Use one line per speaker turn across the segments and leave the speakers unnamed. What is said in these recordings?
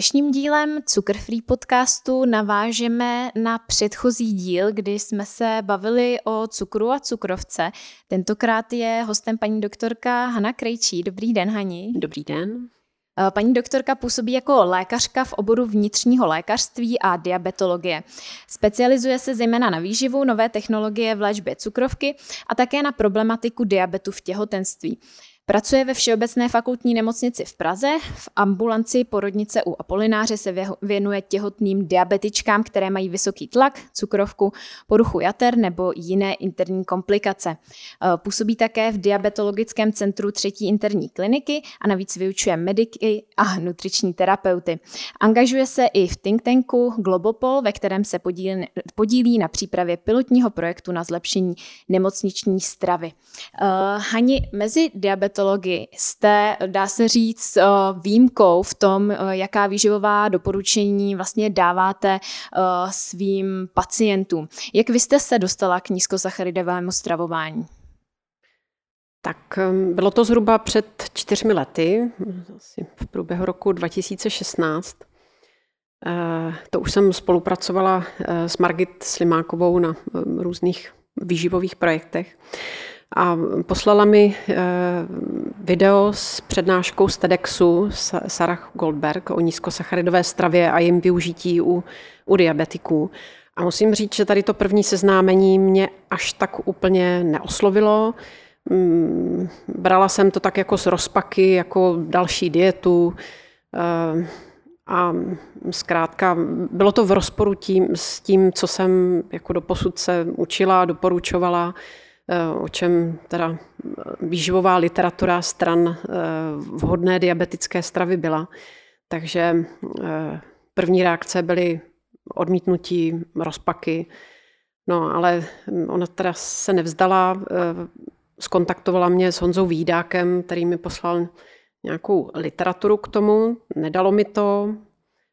Dnešním dílem Cukr Free podcastu navážeme na předchozí díl, kdy jsme se bavili o cukru a cukrovce. Tentokrát je hostem paní doktorka Hana Krejčí. Dobrý den, Hani.
Dobrý den.
Eh, paní doktorka působí jako lékařka v oboru vnitřního lékařství a diabetologie. Specializuje se zejména na výživu, nové technologie v léčbě cukrovky a také na problematiku diabetu v těhotenství. Pracuje ve Všeobecné fakultní nemocnici v Praze. V ambulanci porodnice u Apolináře se věnuje těhotným diabetičkám, které mají vysoký tlak, cukrovku, poruchu jater nebo jiné interní komplikace. Eh, působí také v diabetologickém centru třetí interní kliniky a navíc vyučuje mediky a nutriční terapeuty. Angažuje se i v think tanku Globopol, ve kterém se podílí, podílí na přípravě pilotního projektu na zlepšení nemocniční stravy. Uh, Hani, mezi diabetology diabetologii jste, dá se říct, eh, výjimkou v tom, eh, jaká výživová doporučení vlastně dáváte eh, svým pacientům. Jak vy jste se dostala k nízkosacharidovému stravování?
Tak bylo to zhruba před čtyřmi lety, asi v průběhu roku 2016. To už jsem spolupracovala s Margit Slimákovou na různých výživových projektech a poslala mi eh, video s přednáškou z TEDxu Sarah Goldberg o nízkosacharidové stravě a jejím využití u, u diabetiků. A musím říct, že tady to první seznámení mě až tak úplně neoslovilo. Mm, brala jsem to tak jako z rozpaky, jako další dietu. Eh, a zkrátka bylo to v rozporu tím, s tím, co jsem jako do posud se učila, doporučovala o čem teda výživová literatura stran eh, vhodné diabetické stravy byla. Takže eh, první reakce byly odmítnutí, rozpaky, no ale ona teda se nevzdala, eh, skontaktovala mě s Honzou Výdákem, který mi poslal nějakou literaturu k tomu, nedalo mi to,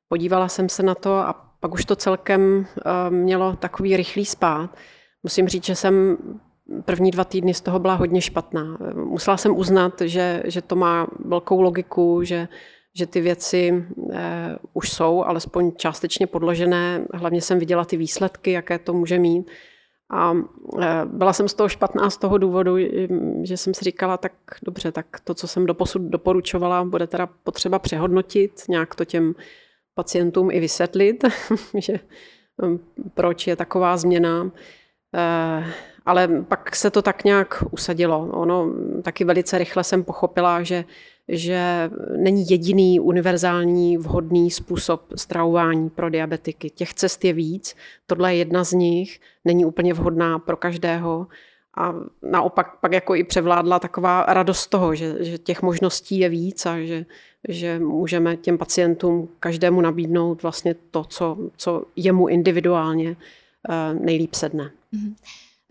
podívala jsem se na to a pak už to celkem mělo takový rychlý spát. Musím říct, že jsem první dva týdny z toho byla hodně špatná. Musela jsem uznat, že, že to má velkou logiku, že, že ty věci eh, už jsou alespoň částečně podložené. Hlavně jsem viděla ty výsledky, jaké to může mít. A eh, byla jsem z toho špatná z toho důvodu, že jsem si říkala, tak dobře, tak to, co jsem doposud doporučovala, bude teda potřeba přehodnotit, nějak to těm pacientům i vysvětlit, že hm, proč je taková změna. Eh, ale pak se to tak nějak usadilo. Ono taky velice rychle jsem pochopila, že, že není jediný univerzální vhodný způsob stravování pro diabetiky. Těch cest je víc, tohle je jedna z nich, není úplně vhodná pro každého. A naopak pak jako i převládla taková radost toho, že, že těch možností je víc a že, že můžeme těm pacientům každému nabídnout vlastně to, co, co jemu individuálně nejlíp sedne. Mm-hmm.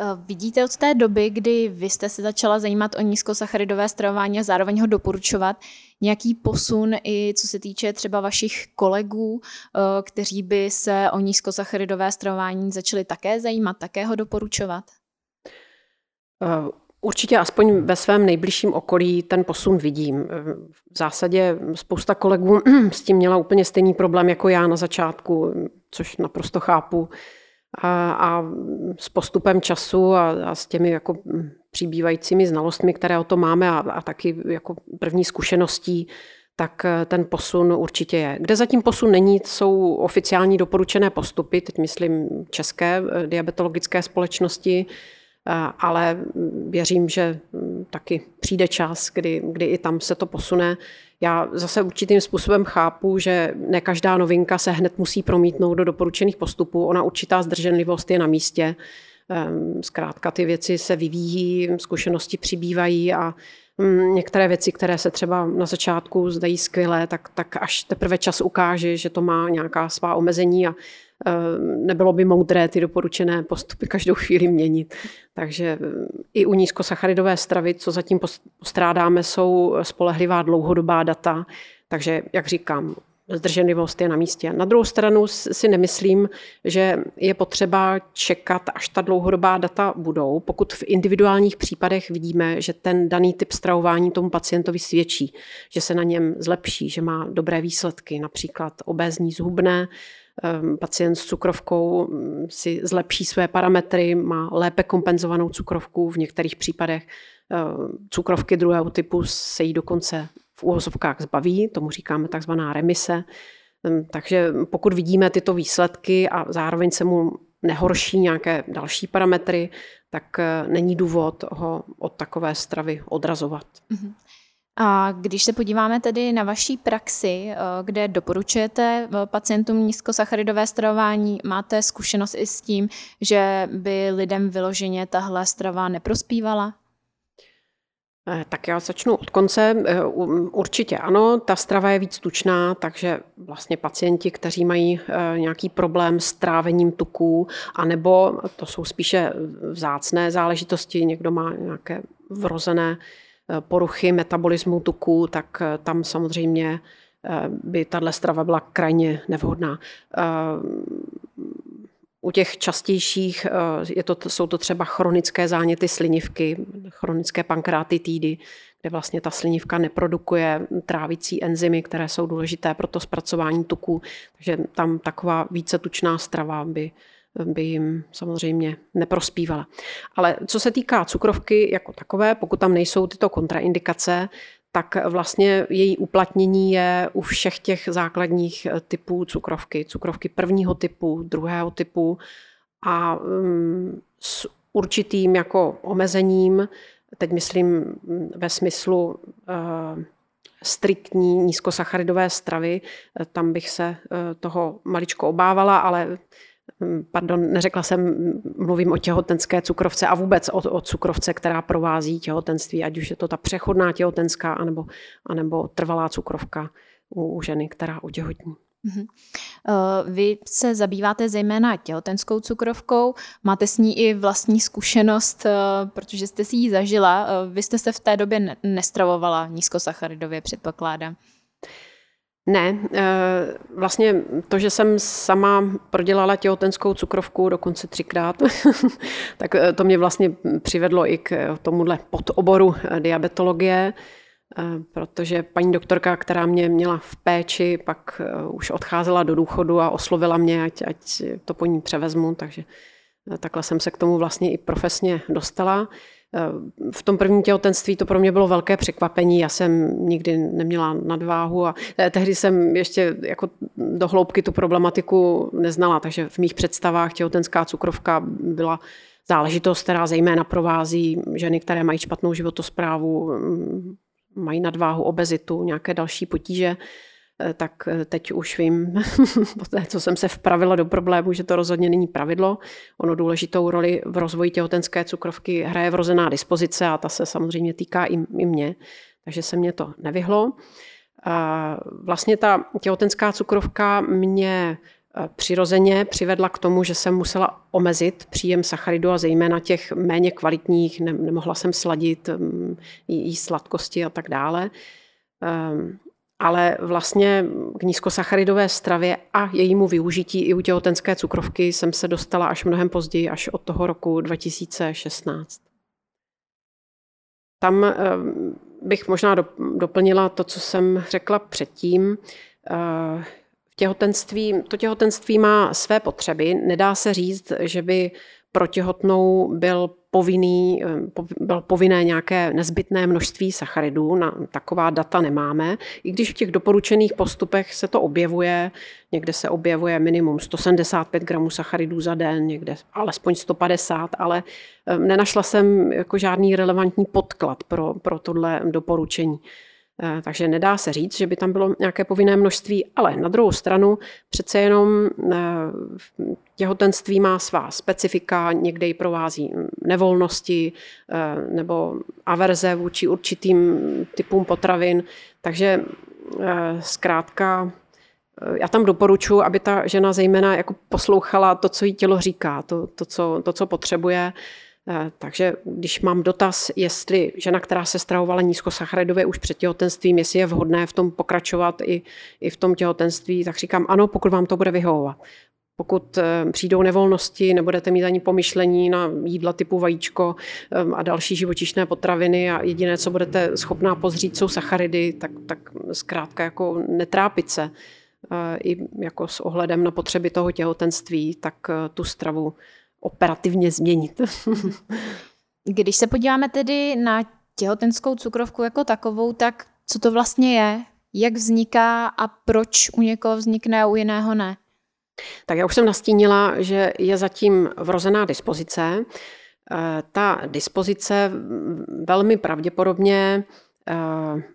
Eh, vidíte od té doby, kdy vy jste se začala zajímat o nízkosacharidové stravování a zároveň ho doporučovat, nějaký posun i co se týče třeba vašich kolegů, eh, kteří by se o nízkosacharidové stravování začali také zajímat, také ho doporučovat?
Eh, určitě aspoň ve svém nejbližším okolí ten posun vidím. V zásadě spousta kolegů s tím měla úplně stejný problém jako já na začátku, což naprosto chápu a, a s postupem času a, a s těmi jako přibývajícími znalostmi, které o to máme a, a taky jako první zkušeností, tak eh, ten posun určitě je. Kde zatím posun není, jsou oficiální doporučené postupy, teď myslím české eh, diabetologické společnosti, eh, ale věřím, že taky přijde čas, kdy, kdy i tam se to posune. Já zase určitým způsobem chápu, že ne každá novinka se hned musí promítnout do doporučených postupů. Ona určitá zdrženlivost je na místě. Ehm, zkrátka ty věci se vyvíjí, zkušenosti přibývají a mm, některé věci, které se třeba na začátku zdají skvělé, tak, tak až teprve čas ukáže, že to má nějaká svá omezení a nebylo by moudré ty doporučené postupy každou chvíli měnit. Takže eh, i u nízkosacharidové stravy, co zatím postrádáme, jsou spolehlivá dlouhodobá data. Takže, jak říkám, zdrženlivost je na místě. Na druhou stranu si nemyslím, že je potřeba čekat, až ta dlouhodobá data budou, pokud v individuálních případech vidíme, že ten daný typ stravování tomu pacientovi svědčí, že se na něm zlepší, že má dobré výsledky, například obézní zhubné, ehm, pacient s cukrovkou mm, si zlepší své parametry, má lépe kompenzovanou cukrovku, v některých případech ehm, cukrovky druhého typu se jí dokonce v úvozovkách zbaví, tomu říkáme takzvaná remise. Hm, takže pokud vidíme tyto výsledky a zároveň se mu nehorší nějaké další parametry, tak eh, není důvod ho od takové stravy odrazovat.
A když se podíváme tedy na vaší praxi, eh, kde doporučujete eh, pacientům nízkosacharidové stravování, máte zkušenost i s tím, že by lidem vyloženě tahle strava neprospívala?
Eh, tak já začnu od konce. Určitě ano, ta strava je víc tučná, takže vlastně pacienti, kteří mají nějaký problém s trávením tuků, anebo to jsou spíše vzácné záležitosti, někdo má nějaké vrozené poruchy metabolismu tuků, tak tam samozřejmě by tahle strava byla krajně nevhodná. U těch častějších eh, je to, jsou to třeba chronické záněty slinivky, chronické pankreatitidy, kde vlastně ta slinivka neprodukuje trávicí enzymy, které jsou důležité pro to zpracování tuků. Takže tam taková více tučná strava by, by jim samozřejmě neprospívala. Ale co se týká cukrovky jako takové, pokud tam nejsou tyto kontraindikace, tak vlastně její uplatnění je u všech těch základních eh, typů cukrovky. Cukrovky prvního typu, druhého typu a mm, s určitým jako omezením, teď myslím mm, ve smyslu uh, striktní nízkosacharidové stravy, eh, tam bych se toho maličko obávala, ale pardon, neřekla jsem, mluvím o těhotenské cukrovce a vůbec o, o cukrovce, která provází těhotenství, ať už je to ta přechodná těhotenská, anebo, anebo trvalá cukrovka u, u ženy, která otěhotní. Uh-huh.
Vy se zabýváte zejména těhotenskou cukrovkou, máte s ní i vlastní zkušenost, eh, protože jste si ji zažila. Eh, vy jste se v té době nestravovala nízkosacharidově, předpokládám.
Ne, eh, vlastně to, že jsem sama prodělala těhotenskou cukrovku dokonce třikrát, tak eh, to mě vlastně přivedlo i k tomuhle podoboru eh, diabetologie, protože paní doktorka, která mě měla v péči, pak už odcházela do důchodu a oslovila mě, ať, ať to po ní převezmu, takže takhle jsem se k tomu vlastně i profesně dostala. V tom prvním těhotenství to pro mě bylo velké překvapení. Já jsem nikdy neměla nadváhu a eh, tehdy jsem ještě jako do hloubky tu problematiku neznala, takže v mých představách těhotenská cukrovka byla záležitost, která zejména provází ženy, které mají špatnou životosprávu, mm, mají nadváhu, obezitu, nějaké další potíže. Eh, tak eh, teď už vím, po té, co jsem se vpravila do problému, že to rozhodně není pravidlo. Ono důležitou roli v rozvoji těhotenské cukrovky hraje vrozená dispozice a ta se samozřejmě týká i, i mě, takže se mě to nevyhlo. A vlastně ta těhotenská cukrovka mě eh, přirozeně přivedla k tomu, že jsem musela omezit příjem sacharidu a zejména těch méně kvalitních, nemohla jsem sladit mm, jí sladkosti a tak dále. Ehm, ale vlastně k nízkosacharidové stravě a jejímu využití i u těhotenské cukrovky jsem se dostala až mnohem později, až od toho roku 2016. Tam eh, bych možná doplnila to, co jsem řekla předtím. Eh, v těhotenství, to těhotenství má své potřeby. Nedá se říct, že by pro těhotnou byl povinný, bylo povinné nějaké nezbytné množství sacharidů, na taková data nemáme, i když v těch doporučených postupech se to objevuje, někde se objevuje minimum 175 gramů sacharidů za den, někde alespoň 150, ale nenašla jsem jako žádný relevantní podklad pro, pro tohle doporučení. Eh, takže nedá se říct, že by tam bylo nějaké povinné množství, ale na druhou stranu přece jenom eh, těhotenství má svá specifika, někde ji provází nevolnosti eh, nebo averze vůči určitým typům potravin, takže zkrátka já tam doporučuji, aby ta žena zejména jako poslouchala to, co jí tělo říká, to, to, co, to co potřebuje, takže když mám dotaz, jestli žena, která se stravovala nízkosacharidově už před těhotenstvím, jestli je vhodné v tom pokračovat i, i v tom těhotenství, tak říkám ano, pokud vám to bude vyhovovat. Pokud eh, přijdou nevolnosti, nebudete mít ani pomyšlení na jídla typu vajíčko eh, a další živočišné potraviny a jediné, co budete schopná pozřít, jsou sacharidy, tak, tak zkrátka jako netrápit se i jako s ohledem na potřeby toho těhotenství, tak tu stravu operativně změnit.
Když se podíváme tedy na těhotenskou cukrovku jako takovou, tak co to vlastně je? Jak vzniká a proč u někoho vznikne a u jiného ne?
Tak já už jsem nastínila, že je zatím vrozená dispozice. Eh, ta dispozice velmi pravděpodobně eh,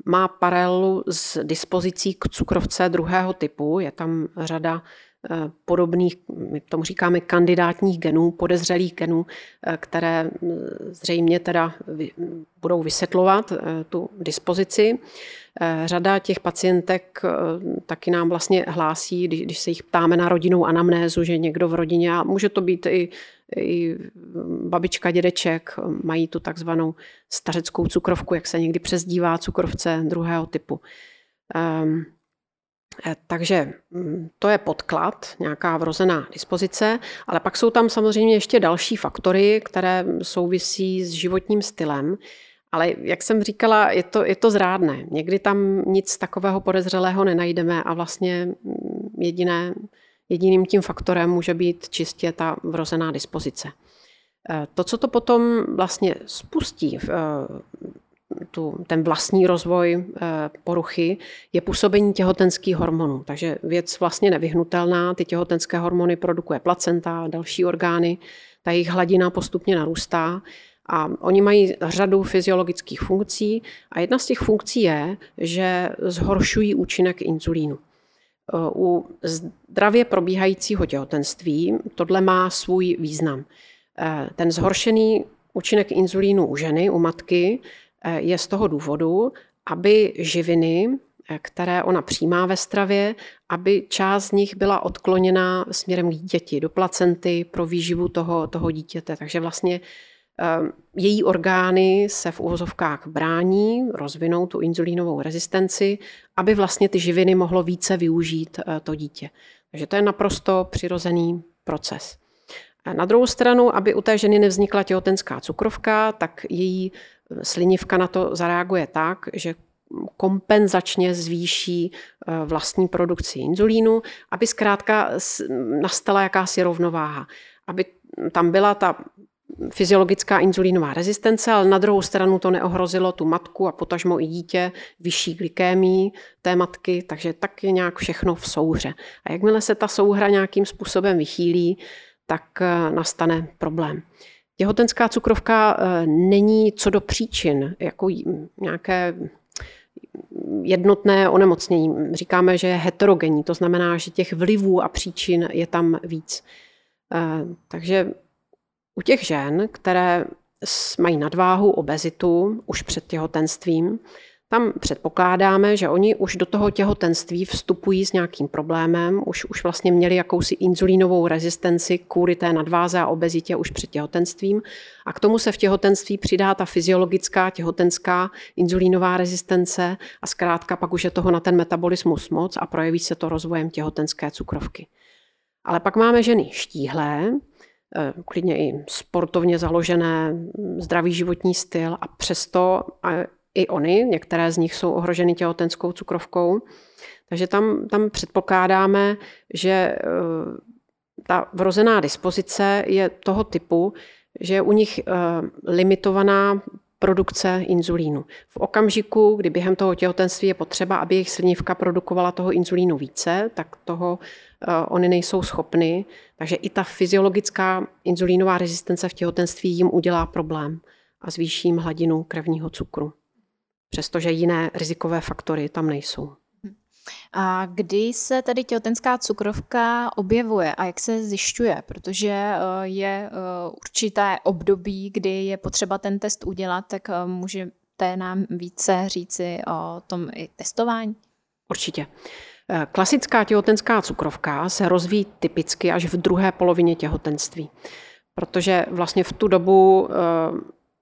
má paralelu s dispozicí k cukrovce druhého typu. Je tam řada podobných, my tomu říkáme kandidátních genů, podezřelých genů, eh, které mm, zřejmě teda budou vysvětlovat eh, tu dispozici. Řada těch pacientek taky nám vlastně hlásí, když, se jich ptáme na rodinnou anamnézu, že někdo v rodině, a může to být i, i babička, dědeček, mají tu takzvanou stařeckou cukrovku, jak se někdy přezdívá cukrovce druhého typu. Um, Eh, takže mm, to je podklad, nějaká vrozená dispozice, ale pak jsou tam samozřejmě ještě další faktory, které souvisí s životním stylem. Ale jak jsem říkala, je to, je to zrádné. Někdy tam nic takového podezřelého nenajdeme a vlastně mm, jediné, jediným tím faktorem může být čistě ta vrozená dispozice. Eh, to, co to potom vlastně spustí eh, tu, ten vlastní rozvoj eh, poruchy je působení těhotenských hormonů. Takže věc vlastně nevyhnutelná. Ty těhotenské hormony produkuje placenta, další orgány, ta jejich hladina postupně narůstá. A oni mají řadu fyziologických funkcí a jedna z těch funkcí je, že zhoršují účinek inzulínu. Eh, u zdravě probíhajícího těhotenství tohle má svůj význam. Eh, ten zhoršený účinek inzulínu u ženy, u matky, je z toho důvodu, aby živiny, eh, které ona přijímá ve stravě, aby část z nich byla odkloněna směrem k děti, do placenty pro výživu toho, toho dítěte. Takže vlastně eh, její orgány se v uvozovkách brání, rozvinou tu inzulínovou rezistenci, aby vlastně ty živiny mohlo více využít to dítě. Takže to je naprosto přirozený proces. Na druhou stranu, aby u té ženy nevznikla těhotenská cukrovka, tak její slinivka na to zareaguje tak, že kompenzačně zvýší eh, vlastní produkci inzulínu, aby zkrátka nastala jakási rovnováha. Aby tam byla ta fyziologická inzulínová rezistence, ale na druhou stranu to neohrozilo tu matku a potažmo i dítě vyšší glykémii té matky, takže tak je nějak všechno v souhře. A jakmile se ta souhra nějakým způsobem vychýlí, tak eh, nastane problém. Těhotenská cukrovka eh, není co do příčin, jako nějaké jednotné onemocnění. Říkáme, že je heterogenní, to znamená, že těch vlivů a příčin je tam víc. Eh, takže u těch žen, které mají nadváhu, obezitu už před těhotenstvím, tam předpokládáme, že oni už do toho těhotenství vstupují s nějakým problémem, už, už vlastně měli jakousi inzulínovou rezistenci kvůli té nadváze a obezitě už před těhotenstvím. A k tomu se v těhotenství přidá ta fyziologická těhotenská inzulínová rezistence a zkrátka pak už je toho na ten metabolismus moc a projeví se to rozvojem těhotenské cukrovky. Ale pak máme ženy štíhlé, eh, klidně i sportovně založené, zdravý životní styl a přesto i oni, některé z nich jsou ohroženy těhotenskou cukrovkou. Takže tam, tam předpokládáme, že eh, ta vrozená dispozice je toho typu, že je u nich eh, limitovaná produkce inzulínu. V okamžiku, kdy během toho těhotenství je potřeba, aby jejich slinivka produkovala toho inzulínu více, tak toho uh, oni nejsou schopny. Takže i ta fyziologická inzulínová rezistence v těhotenství jim udělá problém a zvýší jim hladinu krevního cukru přestože jiné rizikové faktory tam nejsou.
A kdy se tedy těhotenská cukrovka objevuje a jak se zjišťuje? Protože eh, je eh, určité období, kdy je potřeba ten test udělat, tak eh, můžete nám více říci o tom i testování?
Určitě. Klasická těhotenská cukrovka se rozvíjí typicky až v druhé polovině těhotenství. protože vlastně v tu dobu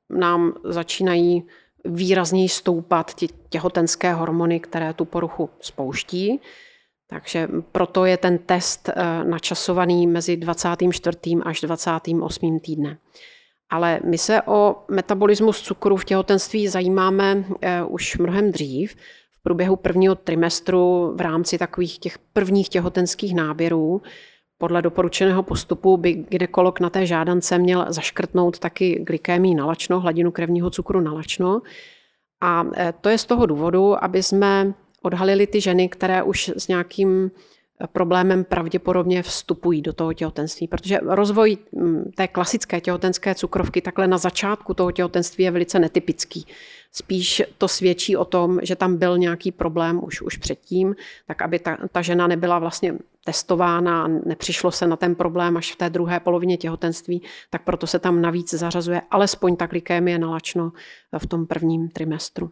nám začínají výrazněji stoupat ty těhotenské hormony, které tu poruchu spouští. Takže proto je ten test eh, načasovaný mezi 24. až 28. týdnem. Ale my se o metabolismus cukru v těhotenství zajímáme eh, už mnohem dřív. V průběhu prvního trimestru v rámci takových těch prvních těhotenských náběrů podle doporučeného postupu by ginekolog na té žádance měl zaškrtnout taky glykémii nalačno, hladinu krevního cukru nalačno. A e, to je z toho důvodu, aby jsme odhalili ty ženy, které už s nějakým problémem pravděpodobně vstupují do toho těhotenství, protože rozvoj té klasické těhotenské cukrovky takhle na začátku toho těhotenství je velice netypický. Spíš to svědčí o tom, že tam byl nějaký problém už, už předtím, tak aby ta, ta žena nebyla vlastně testována a nepřišlo se na ten problém až v té druhé polovině těhotenství, tak proto se tam navíc zařazuje alespoň ta glykémie nalačno v tom prvním trimestru.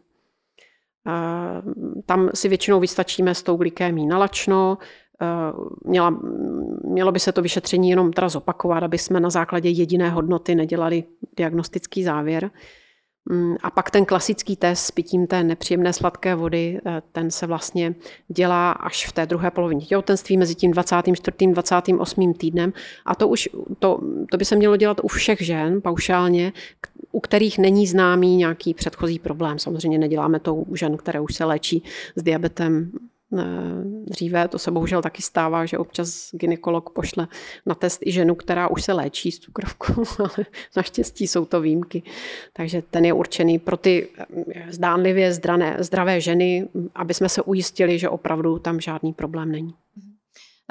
Tam si většinou vystačíme s tou glykémí nalačno, měla, mělo by se to vyšetření jenom teda zopakovat, aby jsme na základě jediné hodnoty nedělali diagnostický závěr. Mm, a pak ten klasický test s pitím té nepříjemné sladké vody, eh, ten se vlastně dělá až v té druhé polovině těhotenství, mezi tím 24. 28. týdnem. A to už to, to by se mělo dělat u všech žen paušálně, u kterých není známý nějaký předchozí problém. Samozřejmě neděláme to u žen, které už se léčí s diabetem dříve. To se bohužel taky stává, že občas ginekolog pošle na test i ženu, která už se léčí s cukrovkou, ale naštěstí jsou to výjimky. Takže ten je určený pro ty eh, zdánlivě zdrané, zdravé ženy, aby jsme se ujistili, že opravdu tam žádný problém není.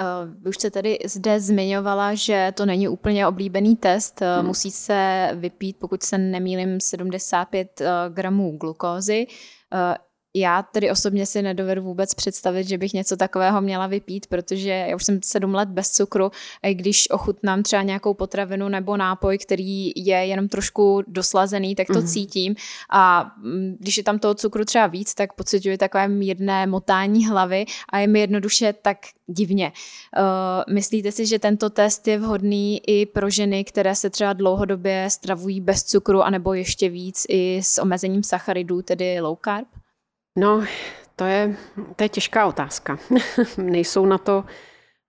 Eh, vy už jste tady zde zmiňovala, že to není úplně oblíbený test. Eh, hmm. Musí se vypít, pokud se nemýlim, 75 gramů glukózy. Já tedy osobně si nedovedu vůbec představit, že bych něco takového měla vypít, protože já už jsem sedm let bez cukru a když ochutnám třeba nějakou potravinu nebo nápoj, který je jenom trošku doslazený, tak to mm. cítím a mm, když je tam toho cukru třeba víc, tak pocituji takové jedné motání hlavy a je mi jednoduše tak divně. Uh, myslíte si, že tento test je vhodný i pro ženy, které se třeba dlouhodobě stravují bez cukru anebo ještě víc i s omezením sacharidů, tedy low carb?
No, to je, to je těžká otázka. nejsou, na to,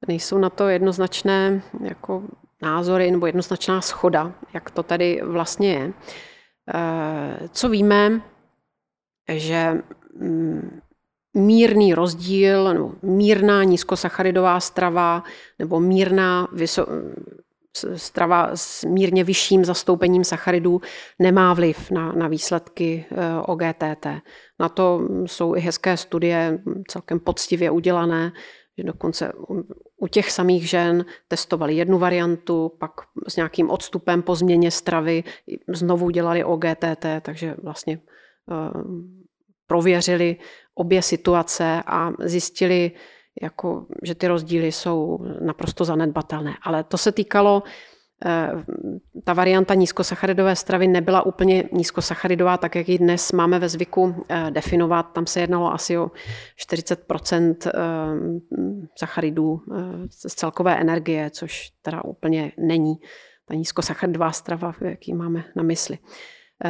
nejsou na to jednoznačné jako názory nebo jednoznačná schoda, jak to tady vlastně je. Eh, co víme, že mm, mírný rozdíl, nebo mírná nízkosacharidová strava nebo mírná strava s mírně vyšším zastoupením sacharidů nemá vliv na, na výsledky eh, OGTT. Na to jsou i hezké studie, celkem poctivě udělané, že dokonce u těch samých žen testovali jednu variantu, pak s nějakým odstupem po změně stravy znovu dělali OGTT, takže vlastně eh, prověřili obě situace a zjistili, jako, že ty rozdíly jsou naprosto zanedbatelné. Ale to se týkalo, eh, ta varianta nízkosacharidové stravy nebyla úplně nízkosacharidová, tak jak ji dnes máme ve zvyku eh, definovat. Tam se jednalo asi o 40 eh, sacharidů z celkové energie, což teda úplně není ta nízkosacharidová strava, jaký máme na mysli.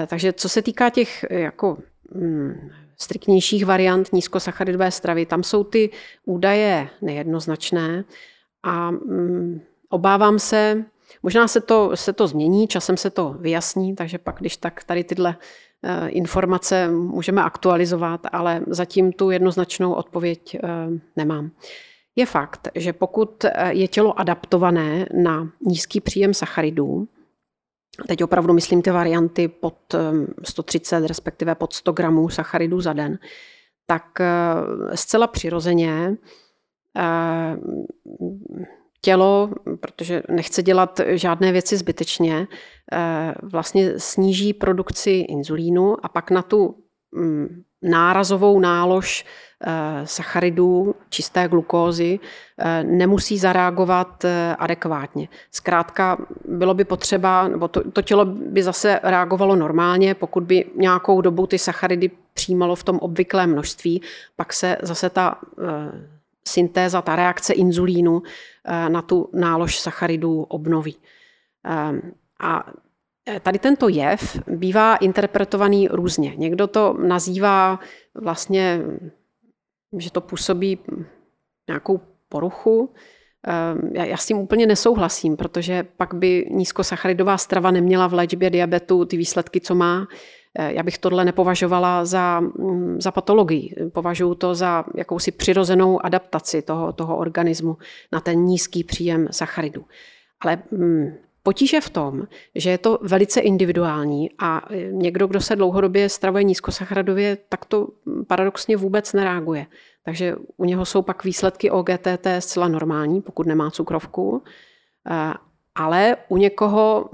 Takže co se týká těch jako hm, striktnějších variant nízkosacharidové stravy. Tam jsou ty údaje nejednoznačné a mm, obávám se, možná se to, se to změní, časem se to vyjasní, takže pak, když tak tady tyhle eh, informace můžeme aktualizovat, ale zatím tu jednoznačnou odpověď eh, nemám. Je fakt, že pokud eh, je tělo adaptované na nízký příjem sacharidů, Teď opravdu myslím ty varianty pod 130, respektive pod 100 gramů sacharidů za den, tak eh, zcela přirozeně eh, tělo, protože nechce dělat žádné věci zbytečně, eh, vlastně sníží produkci inzulínu a pak na tu mm, nárazovou nálož Eh, sacharidů, čisté glukózy, eh, nemusí zareagovat eh, adekvátně. Zkrátka bylo by potřeba, nebo to, to tělo by zase reagovalo normálně, pokud by nějakou dobu ty sacharidy přijímalo v tom obvyklém množství, pak se zase ta syntéza, ta reakce inzulínu na tu nálož sacharidů obnoví. A tady tento jev bývá interpretovaný různě. Někdo to nazývá vlastně, že to působí nějakou poruchu, Ehm, já, já s tím úplně nesouhlasím, protože pak by nízkosacharidová strava neměla v léčbě diabetu ty výsledky, co má. Eh, já bych tohle nepovažovala za, mm, za patologii. Považuji to za jakousi přirozenou adaptaci toho, toho organismu na ten nízký příjem sacharidů. Ale mm, Potíže v tom, že je to velice individuální a eh, někdo, kdo se dlouhodobě stravuje nízkosacharidově, tak to paradoxně vůbec nereaguje. Takže u něho jsou pak výsledky OGTT zcela normální, pokud nemá cukrovku. Eh, ale u někoho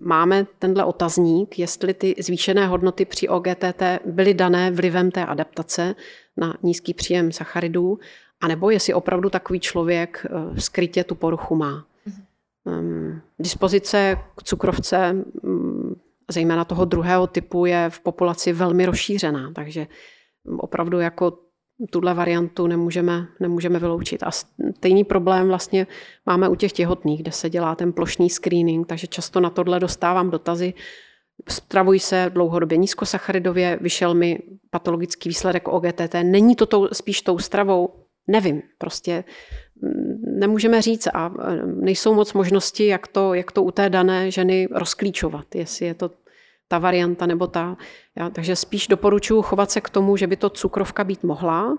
máme tenhle otazník, jestli ty zvýšené hodnoty při OGTT byly dané vlivem té adaptace na nízký příjem sacharidů, anebo jestli opravdu takový člověk eh, skrytě tu poruchu má. Um, dispozice k cukrovce, um, zejména toho druhého typu, je v populaci velmi rozšířená, takže opravdu jako tuhle variantu nemůžeme, nemůžeme vyloučit. A stejný problém vlastně máme u těch těhotných, kde se dělá ten plošný screening, takže často na tohle dostávám dotazy. Stravuji se dlouhodobě nízkosacharidově, vyšel mi patologický výsledek OGTT. Není to tou, spíš tou stravou? Nevím, prostě nemůžeme říct a nejsou moc možnosti, jak to, jak to u té dané ženy rozklíčovat, jestli je to ta varianta nebo ta. Já, takže spíš doporučuji chovat se k tomu, že by to cukrovka být mohla,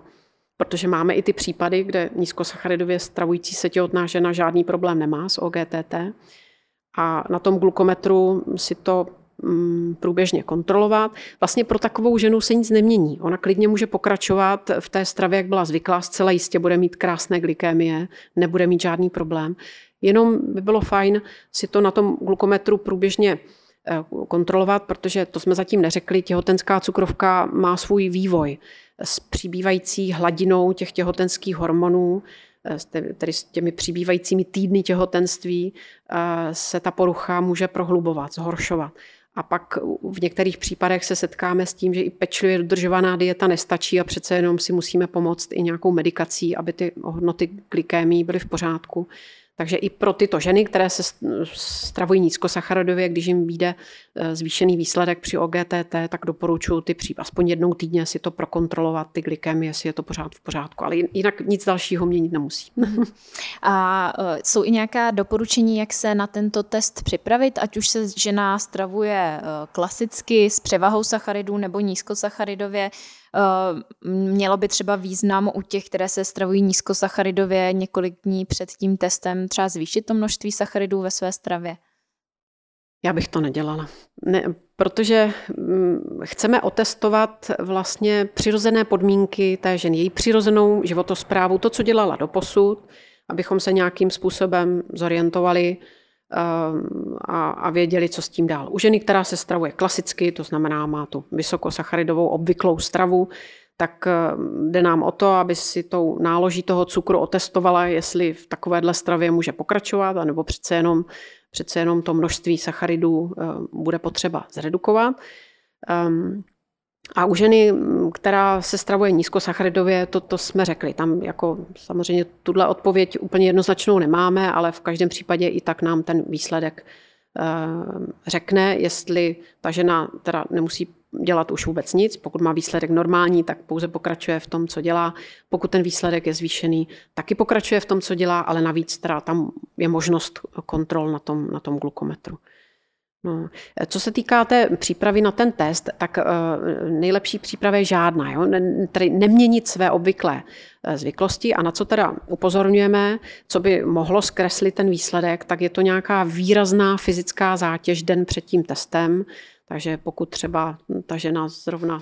protože máme i ty případy, kde nízkosacharidově stravující se těhotná žena žádný problém nemá s OGTT. A na tom glukometru si to průběžně kontrolovat. Vlastně pro takovou ženu se nic nemění. Ona klidně může pokračovat v té stravě, jak byla zvyklá, zcela jistě bude mít krásné glykémie, nebude mít žádný problém. Jenom by bylo fajn si to na tom glukometru průběžně Eh, kontrolovat, protože to jsme zatím neřekli, těhotenská cukrovka má svůj vývoj s přibývající hladinou těch těhotenských hormonů, eh, tedy s těmi přibývajícími týdny těhotenství, eh, se ta porucha může prohlubovat, zhoršovat. A pak v některých případech se setkáme s tím, že i pečlivě dodržovaná dieta nestačí a přece jenom si musíme pomoct i nějakou medikací, aby ty hodnoty glykémii byly v pořádku. Takže i pro tyto ženy, které se stravují nízkosacharidově, když jim vyjde e, zvýšený výsledek při OGTT, tak doporučuji ty pří, aspoň jednou týdně si to prokontrolovat, ty glykémy, jestli je to pořád v pořádku. Ale jinak nic dalšího měnit nemusí.
A e, jsou i nějaká doporučení, jak se na tento test připravit, ať už se žena stravuje e, klasicky s převahou sacharidů nebo nízkosacharidově, Eh, mělo by třeba význam u těch, které se stravují nízkosacharidově několik dní před tím testem třeba zvýšit to množství sacharidů ve své stravě?
Já bych to nedělala. Ne, protože mm, chceme otestovat vlastně přirozené podmínky té ženy, její přirozenou životosprávu, to, co dělala do posud, abychom se nějakým způsobem zorientovali, a, a věděli, co s tím dál. U ženy, která se stravuje klasicky, to znamená má tu vysokosacharidovou obvyklou stravu, tak ehm, jde nám o to, aby si tou náloží toho cukru otestovala, jestli v takovéhle stravě může pokračovat, anebo přece jenom, přece jenom to množství sacharidů ehm, bude potřeba zredukovat. A u ženy, která se stravuje nízkosacharidově, to, to jsme řekli. Tam jako samozřejmě tuhle odpověď úplně jednoznačnou nemáme, ale v každém případě i tak nám ten výsledek eh, řekne, jestli ta žena teda nemusí dělat už vůbec nic. Pokud má výsledek normální, tak pouze pokračuje v tom, co dělá. Pokud ten výsledek je zvýšený, taky pokračuje v tom, co dělá, ale navíc teda tam je možnost kontrol na tom, na tom glukometru. No. Co se týká té přípravy na ten test, tak uh, nejlepší příprava je žádná. Jo? Tedy neměnit své obvyklé eh, zvyklosti a na co teda upozorňujeme, co by mohlo zkreslit ten výsledek, tak je to nějaká výrazná fyzická zátěž den před tím testem. Takže pokud třeba ta žena zrovna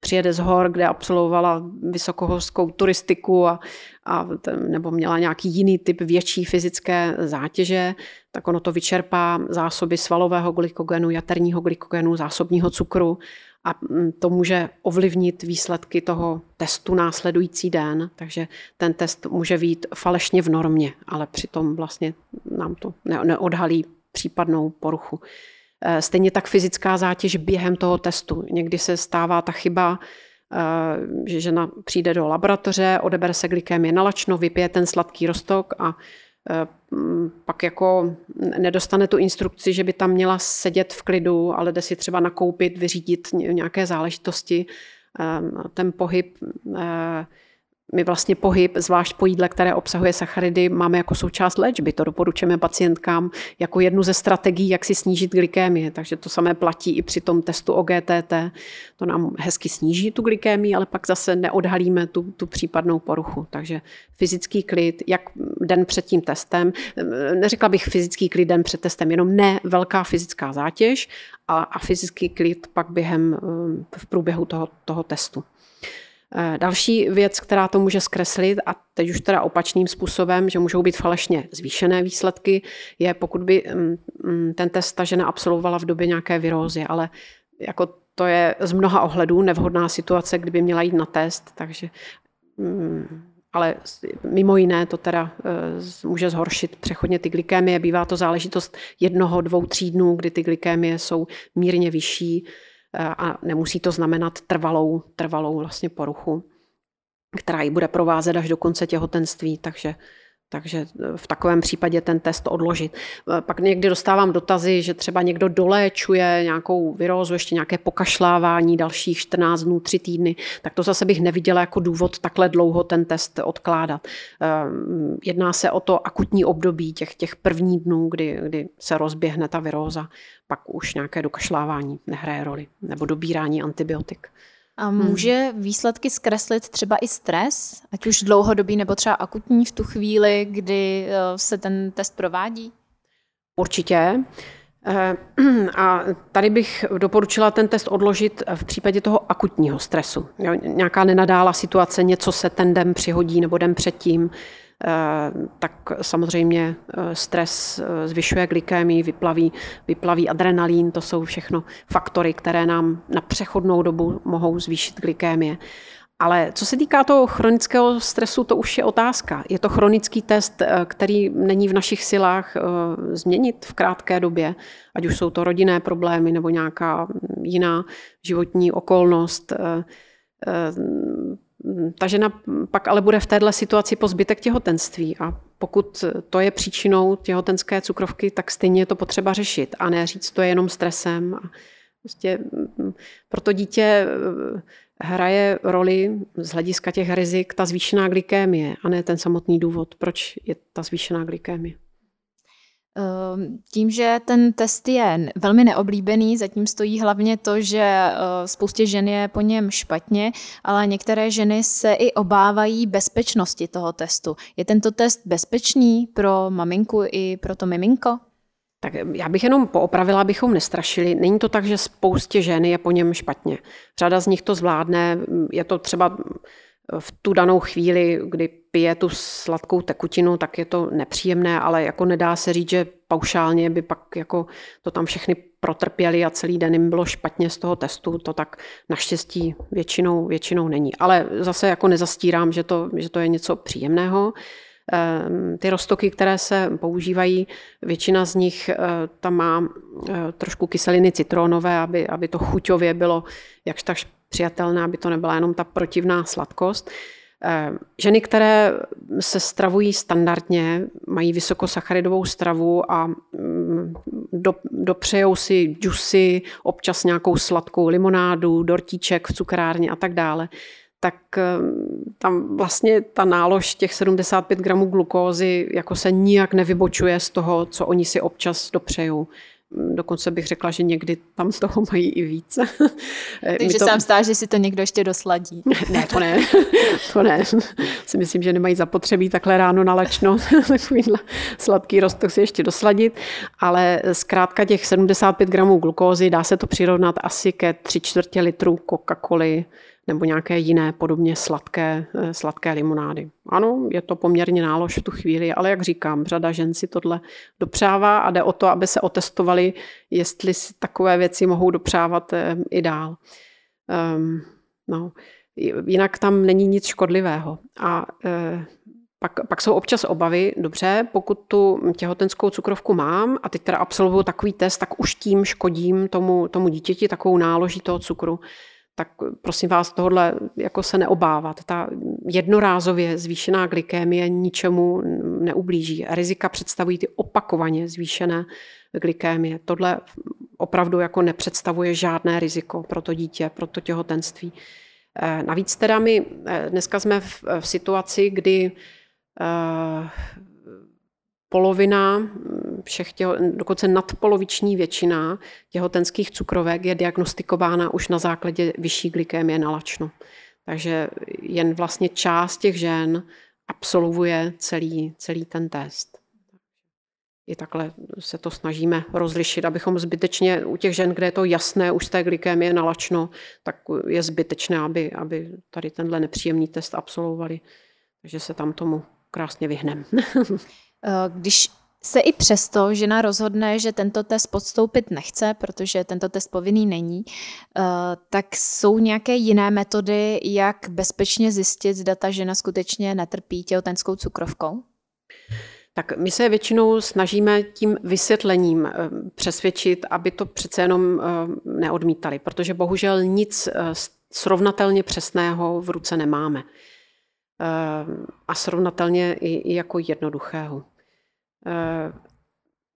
přijede z hor, kde absolvovala vysokohorskou turistiku a, a nebo měla nějaký jiný typ větší fyzické zátěže, tak ono to vyčerpá zásoby svalového glykogenu, jaterního glykogenu, zásobního cukru a mm, to může ovlivnit výsledky toho testu následující den, takže ten test může být falešně v normě, ale přitom vlastně nám to neodhalí případnou poruchu. Eh, stejně tak fyzická zátěž během toho testu. Někdy se stává ta chyba, eh, že žena přijde do laboratoře, odebere se glykémie nalačno, vypije ten sladký rostok a pak jako nedostane tu instrukci, že by tam měla sedět v klidu, ale jde si třeba nakoupit, vyřídit nějaké záležitosti. Ten pohyb my vlastně pohyb, zvlášť po jídle, které obsahuje sacharidy, máme jako součást léčby. To doporučujeme pacientkám jako jednu ze strategií, jak si snížit glykémie. Takže to samé platí i při tom testu o GTT. To nám hezky sníží tu glykémii, ale pak zase neodhalíme tu, tu případnou poruchu. Takže fyzický klid, jak den před tím testem, neřekla bych fyzický klid den před testem, jenom ne velká fyzická zátěž a, a fyzický klid pak během v průběhu toho, toho testu. Eh, další věc, která to může zkreslit, a teď už teda opačným způsobem, že můžou být falešně zvýšené výsledky, je pokud by mm, mm, ten test ta žena absolvovala v době nějaké virózy, ale jako to je z mnoha ohledů nevhodná situace, kdyby měla jít na test, takže mm, ale mimo jiné to teda eh, může zhoršit přechodně ty glykémie. Bývá to záležitost jednoho, dvou, tří dnů, kdy ty glykémie jsou mírně vyšší a nemusí to znamenat trvalou, trvalou vlastně poruchu, která ji bude provázet až do konce těhotenství, takže takže v takovém případě ten test odložit. Pak někdy dostávám dotazy, že třeba někdo doléčuje nějakou virózu, ještě nějaké pokašlávání dalších 14 dnů, 3 týdny, tak to zase bych neviděla jako důvod takhle dlouho ten test odkládat. Ehm, jedná se o to akutní období těch, těch prvních dnů, kdy, kdy se rozběhne ta viróza, pak už nějaké dokašlávání nehraje roli, nebo dobírání antibiotik.
A může hmm. výsledky zkreslit třeba i stres, ať už dlouhodobý nebo třeba akutní v tu chvíli, kdy eh, se ten test provádí?
Určitě. Eh, a tady bych doporučila ten test odložit v případě toho akutního stresu. Nějaká nenadála situace, něco se ten den přihodí nebo den předtím, tak samozřejmě eh, stres eh, zvyšuje glykémii, vyplaví, vyplaví adrenalín, to jsou všechno faktory, které nám na přechodnou dobu mohou zvýšit glykémie. Ale co se týká toho chronického stresu, to už je otázka. Je to chronický test, který není v našich silách změnit v krátké době, ať už jsou to rodinné problémy nebo nějaká jiná životní okolnost ta žena pak ale bude v téhle situaci po zbytek těhotenství a pokud to je příčinou těhotenské cukrovky, tak stejně je to potřeba řešit a ne říct, to je jenom stresem. A prostě mm, pro to dítě eh, hraje roli z hlediska těch rizik ta zvýšená glykémie a ne ten samotný důvod, proč je ta zvýšená glykémie.
Ehm, tím, že ten test je velmi neoblíbený, zatím stojí hlavně to, že eh, spoustě žen je po něm špatně, ale některé ženy se i obávají bezpečnosti toho testu. Je tento test bezpečný pro maminku i pro to miminko?
Tak já bych jenom poopravila, abychom nestrašili. Není to tak, že spoustě žen je po něm špatně. Řada z nich to zvládne. Je to třeba v tu danou chvíli, kdy pije tu sladkou tekutinu, tak je to nepříjemné, ale jako nedá se říct, že paušálně by pak jako to tam všechny protrpěli a celý den jim bylo špatně z toho testu, to tak naštěstí většinou, většinou není. Ale zase jako nezastírám, že to, že to je něco příjemného. Ehm, ty roztoky, které se používají, většina z nich eh, tam má eh, trošku kyseliny citronové, aby, aby to chuťově bylo jakž tak přijatelné, aby to nebyla jenom ta protivná sladkost. Eh, ženy, které se stravují standardně, mají vysokosacharidovou stravu a mm, do, dopřejou si džusy, občas nějakou sladkou limonádu, dortíček v cukrárně a tak dále, tak eh, tam vlastně ta nálož těch 75 gramů glukózy jako se nijak nevybočuje z toho, co oni si občas dopřejou. Dokonce bych řekla, že někdy tam toho mají i více.
Takže to... sám stá, že si to někdo ještě dosladí.
Ne, to ne. To ne. Si myslím, že nemají zapotřebí takhle ráno na lečno takovýhle sladký rostok si ještě dosladit. Ale zkrátka těch 75 gramů glukózy dá se to přirovnat asi ke tři čtvrtě litru Coca-Coly nebo nějaké jiné podobně sladké, eh, sladké limonády. Ano, je to poměrně nálož v tu chvíli, ale jak říkám, řada žen si tohle dopřává a jde o to, aby se otestovali, jestli si takové věci mohou dopřávat eh, i dál. Um, no. Jinak tam není nic škodlivého. A e, pak, pak jsou občas obavy, dobře, pokud tu těhotenskou cukrovku mám a teď teda absolvuju takový test, tak už tím škodím tomu, tomu dítěti takovou náloží toho cukru tak prosím vás tohle jako se neobávat. Ta jednorázově zvýšená glykémie ničemu neublíží. Rizika představují ty opakovaně zvýšené glykémie. Tohle opravdu jako nepředstavuje žádné riziko pro to dítě, pro to těhotenství. Eh, navíc teda my eh, dneska jsme v, situaci, kdy polovina všech těho, dokonce nadpoloviční většina těhotenských cukrovek je diagnostikována už na základě vyšší glykémie na lačno. Takže jen vlastně část těch žen absolvuje celý, celý ten test. I takhle se to snažíme rozlišit, abychom zbytečně u těch žen, kde je to jasné už té glykémie nalačno, tak je zbytečné, aby, aby tady tenhle nepříjemný test absolvovali. Takže se tam tomu krásně vyhneme.
Eh, když se i přesto žena rozhodne, že tento test podstoupit nechce, protože tento test povinný není, eh, tak jsou nějaké jiné metody, jak bezpečně zjistit, zda ta žena skutečně netrpí těhotenskou cukrovkou?
Tak my se většinou snažíme tím vysvětlením eh, přesvědčit, aby to přece jenom neodmítali, protože bohužel nic srovnatelně přesného v ruce nemáme. A srovnatelně i jako jednoduchého. Eh,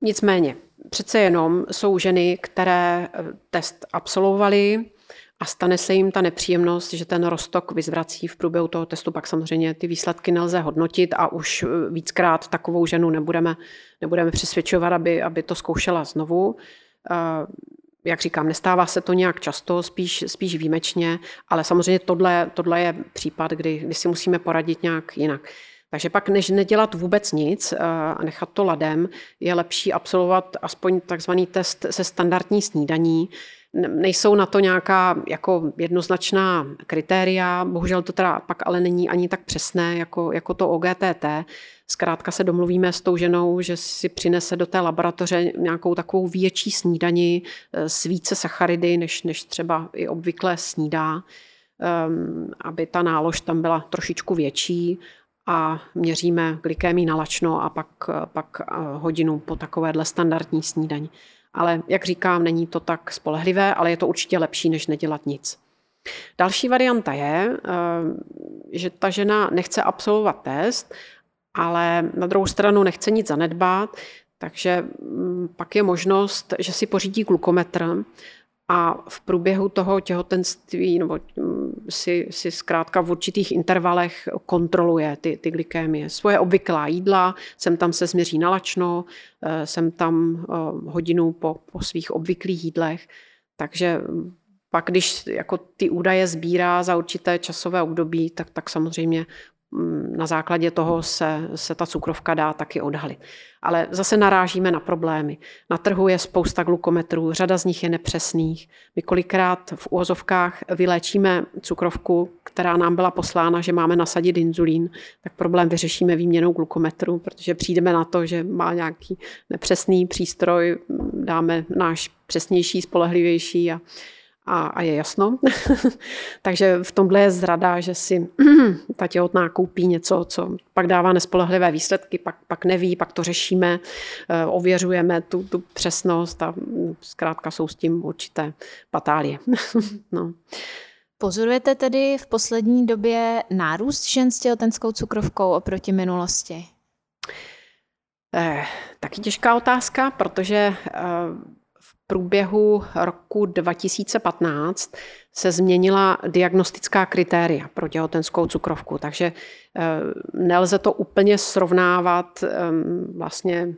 nicméně, přece jenom jsou ženy, které eh, test absolvovaly a stane se jim ta nepříjemnost, že ten roztok vyzvrací v průběhu toho testu, pak samozřejmě ty výsledky nelze hodnotit a už eh, víckrát takovou ženu nebudeme, nebudeme přesvědčovat, aby, aby to zkoušela znovu. Jak říkám, nestává se to nějak často, spíš, spíš výjimečně, ale samozřejmě tohle, tohle je případ, kdy, kdy si musíme poradit nějak jinak. Takže pak, než nedělat vůbec nic eh, a nechat to ladem, je lepší absolvovat aspoň takzvaný test se standardní snídaní. Nejsou na to nějaká jako jednoznačná kritéria, bohužel to teda pak ale není ani tak přesné jako, jako to OGTT. Zkrátka se domluvíme s tou ženou, že si přinese do té laboratoře nějakou takovou větší snídani eh, s více sacharidy, než, než třeba i obvykle snídá, um, aby ta nálož tam byla trošičku větší a měříme glykémii na lačno a pak, pak eh, hodinu po takovéhle standardní snídaní. Ale jak říkám, není to tak spolehlivé, ale je to určitě lepší, než nedělat nic. Další varianta je, eh, že ta žena nechce absolvovat test, ale na druhou stranu nechce nic zanedbat, takže mm, pak je možnost, že si pořídí glukometr a v průběhu toho těhotenství nebo mm, si, si zkrátka v určitých intervalech kontroluje ty, ty glykémie. Svoje obvyklá jídla, jsem tam se změří nalačno, jsem tam eh, hodinu po, po svých obvyklých jídlech, takže pak, když jako ty údaje sbírá za určité časové období, tak, tak samozřejmě Mm, na základě toho se, se ta cukrovka dá taky odhalit. Ale zase narážíme na problémy. Na trhu je spousta glukometrů, řada z nich je nepřesných. My kolikrát v úvozovkách vyléčíme cukrovku, která nám byla poslána, že máme nasadit inzulín, tak problém vyřešíme výměnou glukometru, protože přijdeme na to, že má nějaký nepřesný přístroj, dáme náš přesnější, spolehlivější a a, a je jasno. Takže v tomhle je zrada, že si ta těhotná koupí něco, co pak dává nespolehlivé výsledky, pak, pak neví, pak to řešíme, eh, ověřujeme tu, tu přesnost a mm, zkrátka jsou s tím určité patálie. no.
Pozorujete tedy v poslední době nárůst žen s těhotenskou cukrovkou oproti minulosti?
Eh, taky těžká otázka, protože eh, průběhu roku 2015 se změnila diagnostická kritéria pro těhotenskou cukrovku, takže eh, nelze to úplně srovnávat ehm, vlastně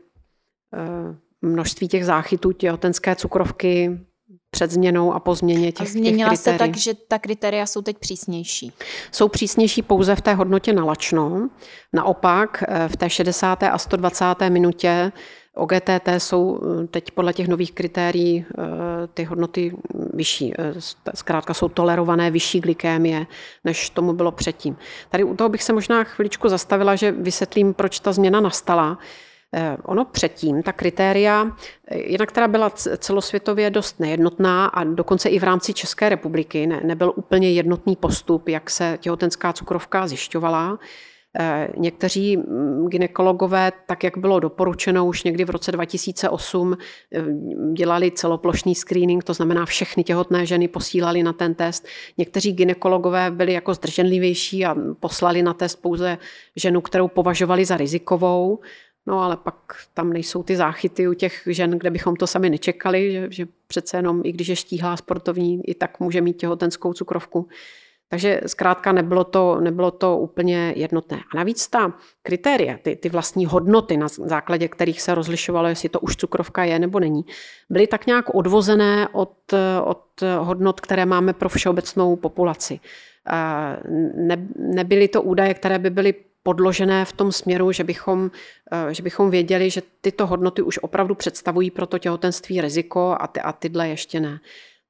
eh, množství těch záchytů těhotenské cukrovky před změnou a po změně těch, a
změnila
těch
se tak, že ta kritéria jsou teď přísnější?
Jsou přísnější pouze v té hodnotě na lačno. Naopak eh, v té 60. a 120. minutě OGTT jsou eh, teď podle těch nových kritérií eh, ty hodnoty vyšší. Eh, zkrátka jsou tolerované vyšší glykémie, než tomu bylo předtím. Tady u toho bych se možná chviličku zastavila, že vysvětlím, proč ta změna nastala. Ono předtím, ta kritéria, jinak která byla celosvětově dost nejednotná a dokonce i v rámci České republiky ne, nebyl úplně jednotný postup, jak se těhotenská cukrovka zjišťovala. Eh, někteří mm, ginekologové, tak jak bylo doporučeno už někdy v roce 2008, eh, dělali celoplošný screening, to znamená všechny těhotné ženy posílali na ten test. Někteří ginekologové byli jako zdrženlivější a poslali na test pouze ženu, kterou považovali za rizikovou. No ale pak tam nejsou ty záchyty u těch žen, kde bychom to sami nečekali, že, že přece jenom, i když je štíhlá sportovní, i tak může mít těhotenskou cukrovku. Takže zkrátka nebylo to, nebylo to úplně jednotné. A navíc ta kritéria, ty, ty vlastní hodnoty, na základě kterých se rozlišovalo, jestli to už cukrovka je nebo není, byly tak nějak odvozené od, od hodnot, které máme pro všeobecnou populaci. Ne, nebyly to údaje, které by byly podložené v tom směru, že bychom, že bychom věděli, že tyto hodnoty už opravdu představují pro to těhotenství riziko a, ty, a tyhle ještě ne.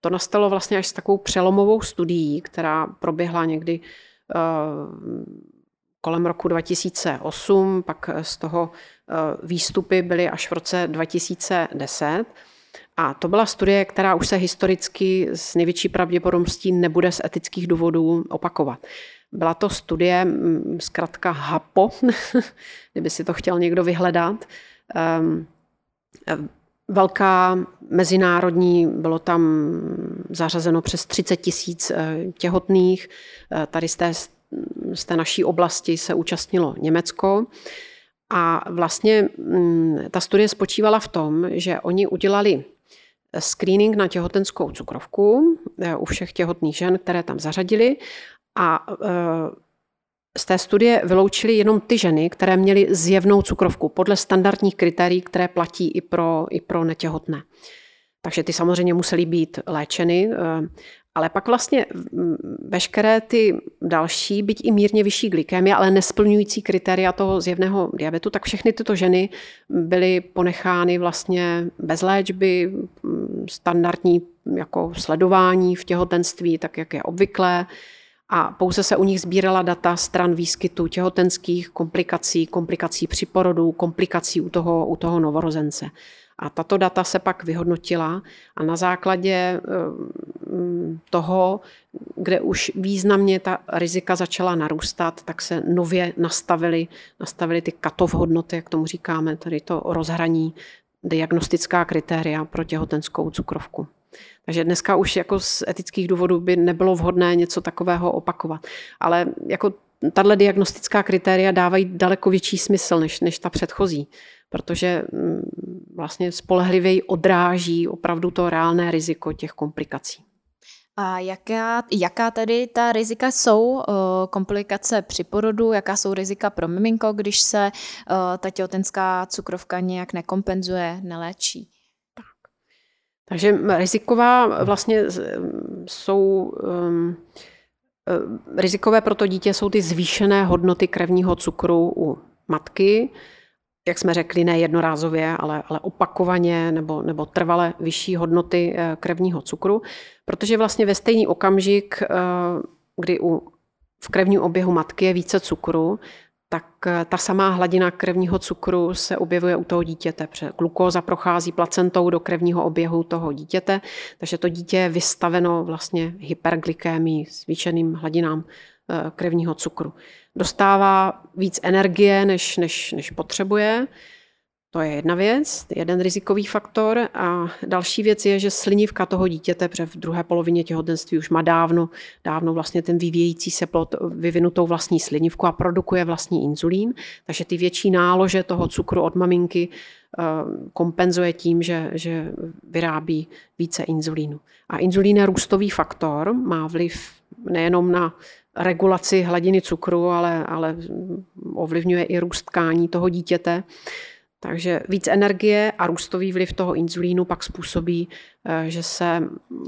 To nastalo vlastně až s takovou přelomovou studií, která proběhla někdy uh, kolem roku 2008, pak z toho uh, výstupy byly až v roce 2010. A to byla studie, která už se historicky s největší pravděpodobností nebude z etických důvodů opakovat. Byla to studie, mm, zkrátka HAPO, kdyby si to chtěl někdo vyhledat. Velká mezinárodní, bylo tam zařazeno přes 30 tisíc eh, těhotných. Eh, tady z té, z té naší oblasti se účastnilo Německo. A vlastně mm, ta studie spočívala v tom, že oni udělali screening na těhotenskou cukrovku eh, u všech těhotných žen, které tam zařadili a z té studie vyloučili jenom ty ženy, které měly zjevnou cukrovku podle standardních kritérií, které platí i pro, i pro netěhotné. Takže ty samozřejmě musely být léčeny, eh, ale pak vlastně veškeré ty další, byť i mírně vyšší glykémie, ale nesplňující kritéria toho zjevného diabetu, tak všechny tyto ženy byly ponechány vlastně bez léčby, standardní jako sledování v těhotenství, tak jak je obvyklé a pouze se u nich sbírala data stran výskytu těhotenských komplikací, komplikací při porodu, komplikací u toho, u toho novorozence. A tato data se pak vyhodnotila a na základě eh, toho, kde už významně ta rizika začala narůstat, tak se nově nastavily, nastavily ty katov hodnoty, jak tomu říkáme, tady to rozhraní, diagnostická kritéria pro těhotenskou cukrovku. Takže dneska už jako z etických důvodů by nebylo vhodné něco takového opakovat. Ale jako tahle diagnostická kritéria dávají daleko větší smysl než, než ta předchozí, protože mm, vlastně spolehlivěji odráží opravdu to reálné riziko těch komplikací.
A jaká, jaká tedy ta rizika jsou, komplikace při porodu, jaká jsou rizika pro miminko, když se ta těhotenská cukrovka nějak nekompenzuje, neléčí?
Takže riziková vlastně jsou um, rizikové pro to dítě jsou ty zvýšené hodnoty krevního cukru u matky, jak jsme řekli, ne jednorázově, ale, ale opakovaně nebo, nebo trvale vyšší hodnoty eh, krevního cukru, protože vlastně ve stejný okamžik, eh, kdy u, v krevním oběhu matky je více cukru, tak eh, ta samá hladina krevního cukru se objevuje u toho dítěte. Protože glukóza prochází placentou do krevního oběhu toho dítěte, takže to dítě je vystaveno vlastně hyperglykémii, zvýšeným hladinám eh, krevního cukru. Dostává víc energie, než, než, než potřebuje, to je jedna věc, jeden rizikový faktor. A další věc je, že slinivka toho dítěte, protože v druhé polovině těhotenství už má dávno, dávno vlastně ten vyvíjející se plod vyvinutou vlastní slinivku a produkuje vlastní inzulín. Takže ty větší nálože toho cukru od maminky eh, kompenzuje tím, že, že vyrábí více inzulínu. A inzulín je růstový faktor, má vliv nejenom na regulaci hladiny cukru, ale, ale ovlivňuje i růst tkání toho dítěte. Takže víc energie a růstový vliv toho inzulínu pak způsobí, eh, že se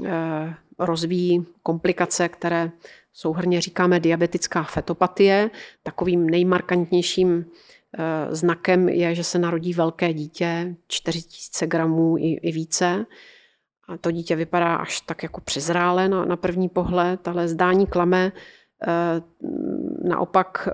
eh, rozvíjí komplikace, které souhrně říkáme diabetická fetopatie. Takovým nejmarkantnějším eh, znakem je, že se narodí velké dítě, 4000 gramů i, více. A to dítě vypadá až tak jako přizrále na, na první pohled, ale zdání klame naopak eh,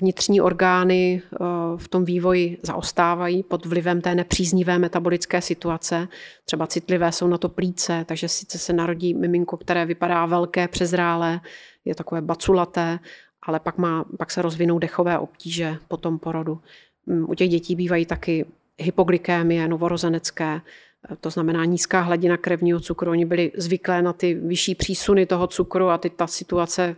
vnitřní orgány eh, v tom vývoji zaostávají pod vlivem té nepříznivé metabolické situace. Třeba citlivé jsou na to plíce, takže sice se narodí miminko, které vypadá velké, přezrálé, je takové baculaté, ale pak, má, pak se rozvinou dechové obtíže po tom porodu. Mm, u těch dětí bývají taky hypoglykémie novorozenecké, to znamená nízká hladina krevního cukru. Oni byli zvyklé na ty vyšší přísuny toho cukru a ty, ta situace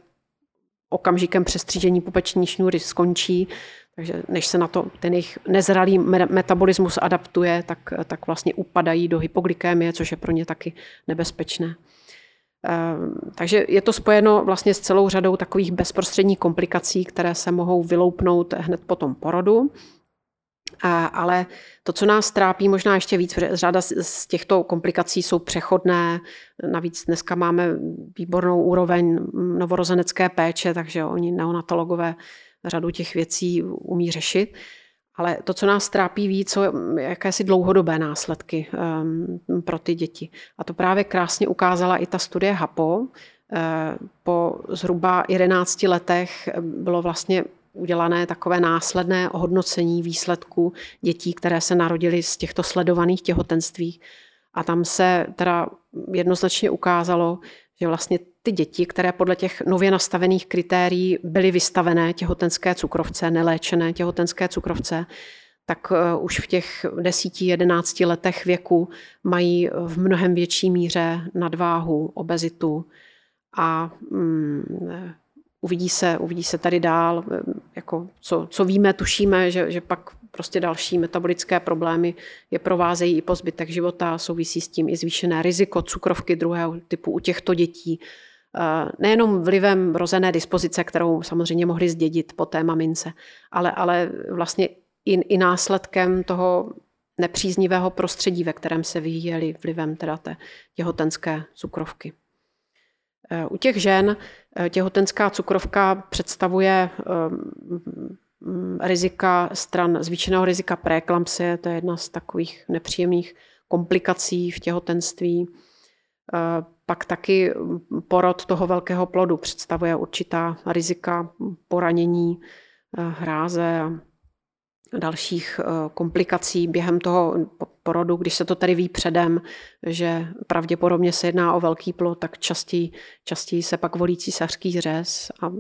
okamžikem přestřížení pupeční šňůry skončí, takže než se na to ten jejich nezralý metabolismus adaptuje, tak, tak vlastně upadají do hypoglykémie, což je pro ně taky nebezpečné. Ehm, takže je to spojeno vlastně s celou řadou takových bezprostředních komplikací, které se mohou vyloupnout hned po tom porodu. Ale to, co nás trápí možná ještě víc, protože řada z těchto komplikací jsou přechodné. Navíc dneska máme výbornou úroveň novorozenecké péče, takže oni neonatologové řadu těch věcí umí řešit. Ale to, co nás trápí víc, jsou jakési dlouhodobé následky um, pro ty děti. A to právě krásně ukázala i ta studie HAPO. Uh, po zhruba 11 letech bylo vlastně udělané takové následné hodnocení výsledků dětí, které se narodily z těchto sledovaných těhotenství. A tam se teda jednoznačně ukázalo, že vlastně ty děti, které podle těch nově nastavených kritérií byly vystavené těhotenské cukrovce, neléčené těhotenské cukrovce, tak eh, už v těch 10-11 letech věku mají v mnohem větší míře nadváhu, obezitu a mm, uvidí se, uvidí se tady dál, eh, jako co, co víme, tušíme, že, že pak prostě další metabolické problémy je provázejí i po zbytek života, souvisí s tím i zvýšené riziko cukrovky druhého typu u těchto dětí. Eh, nejenom vlivem rozené dispozice, kterou samozřejmě mohli zdědit po té mamince, ale, ale vlastně i, i následkem toho nepříznivého prostředí, ve kterém se vyvíjeli vlivem teda té těhotenské cukrovky. Eh, u těch žen eh, těhotenská cukrovka představuje mm, rizika stran zvýšeného rizika preeklampsie, to je jedna z takových nepříjemných komplikací v těhotenství. Eh, pak taky porod toho velkého plodu představuje určitá rizika poranění, hráze a dalších eh, komplikací během toho porodu, když se to tady ví předem, že pravděpodobně se jedná o velký plod, tak častěji, častěji se pak volí císařský řez a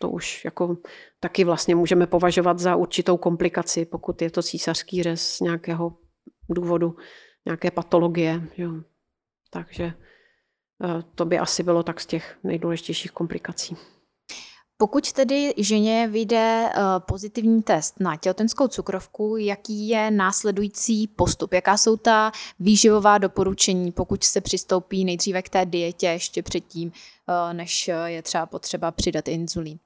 to už jako taky vlastně můžeme považovat za určitou komplikaci, pokud je to císařský řez z nějakého důvodu, nějaké patologie. Jo. Takže eh, to by asi bylo tak z těch nejdůležitějších komplikací.
Pokud tedy ženě vyjde eh, pozitivní test na těhotenskou cukrovku, jaký je následující postup? Jaká jsou ta výživová doporučení, pokud se přistoupí nejdříve k té dietě ještě předtím, eh, než je třeba potřeba přidat inzulín?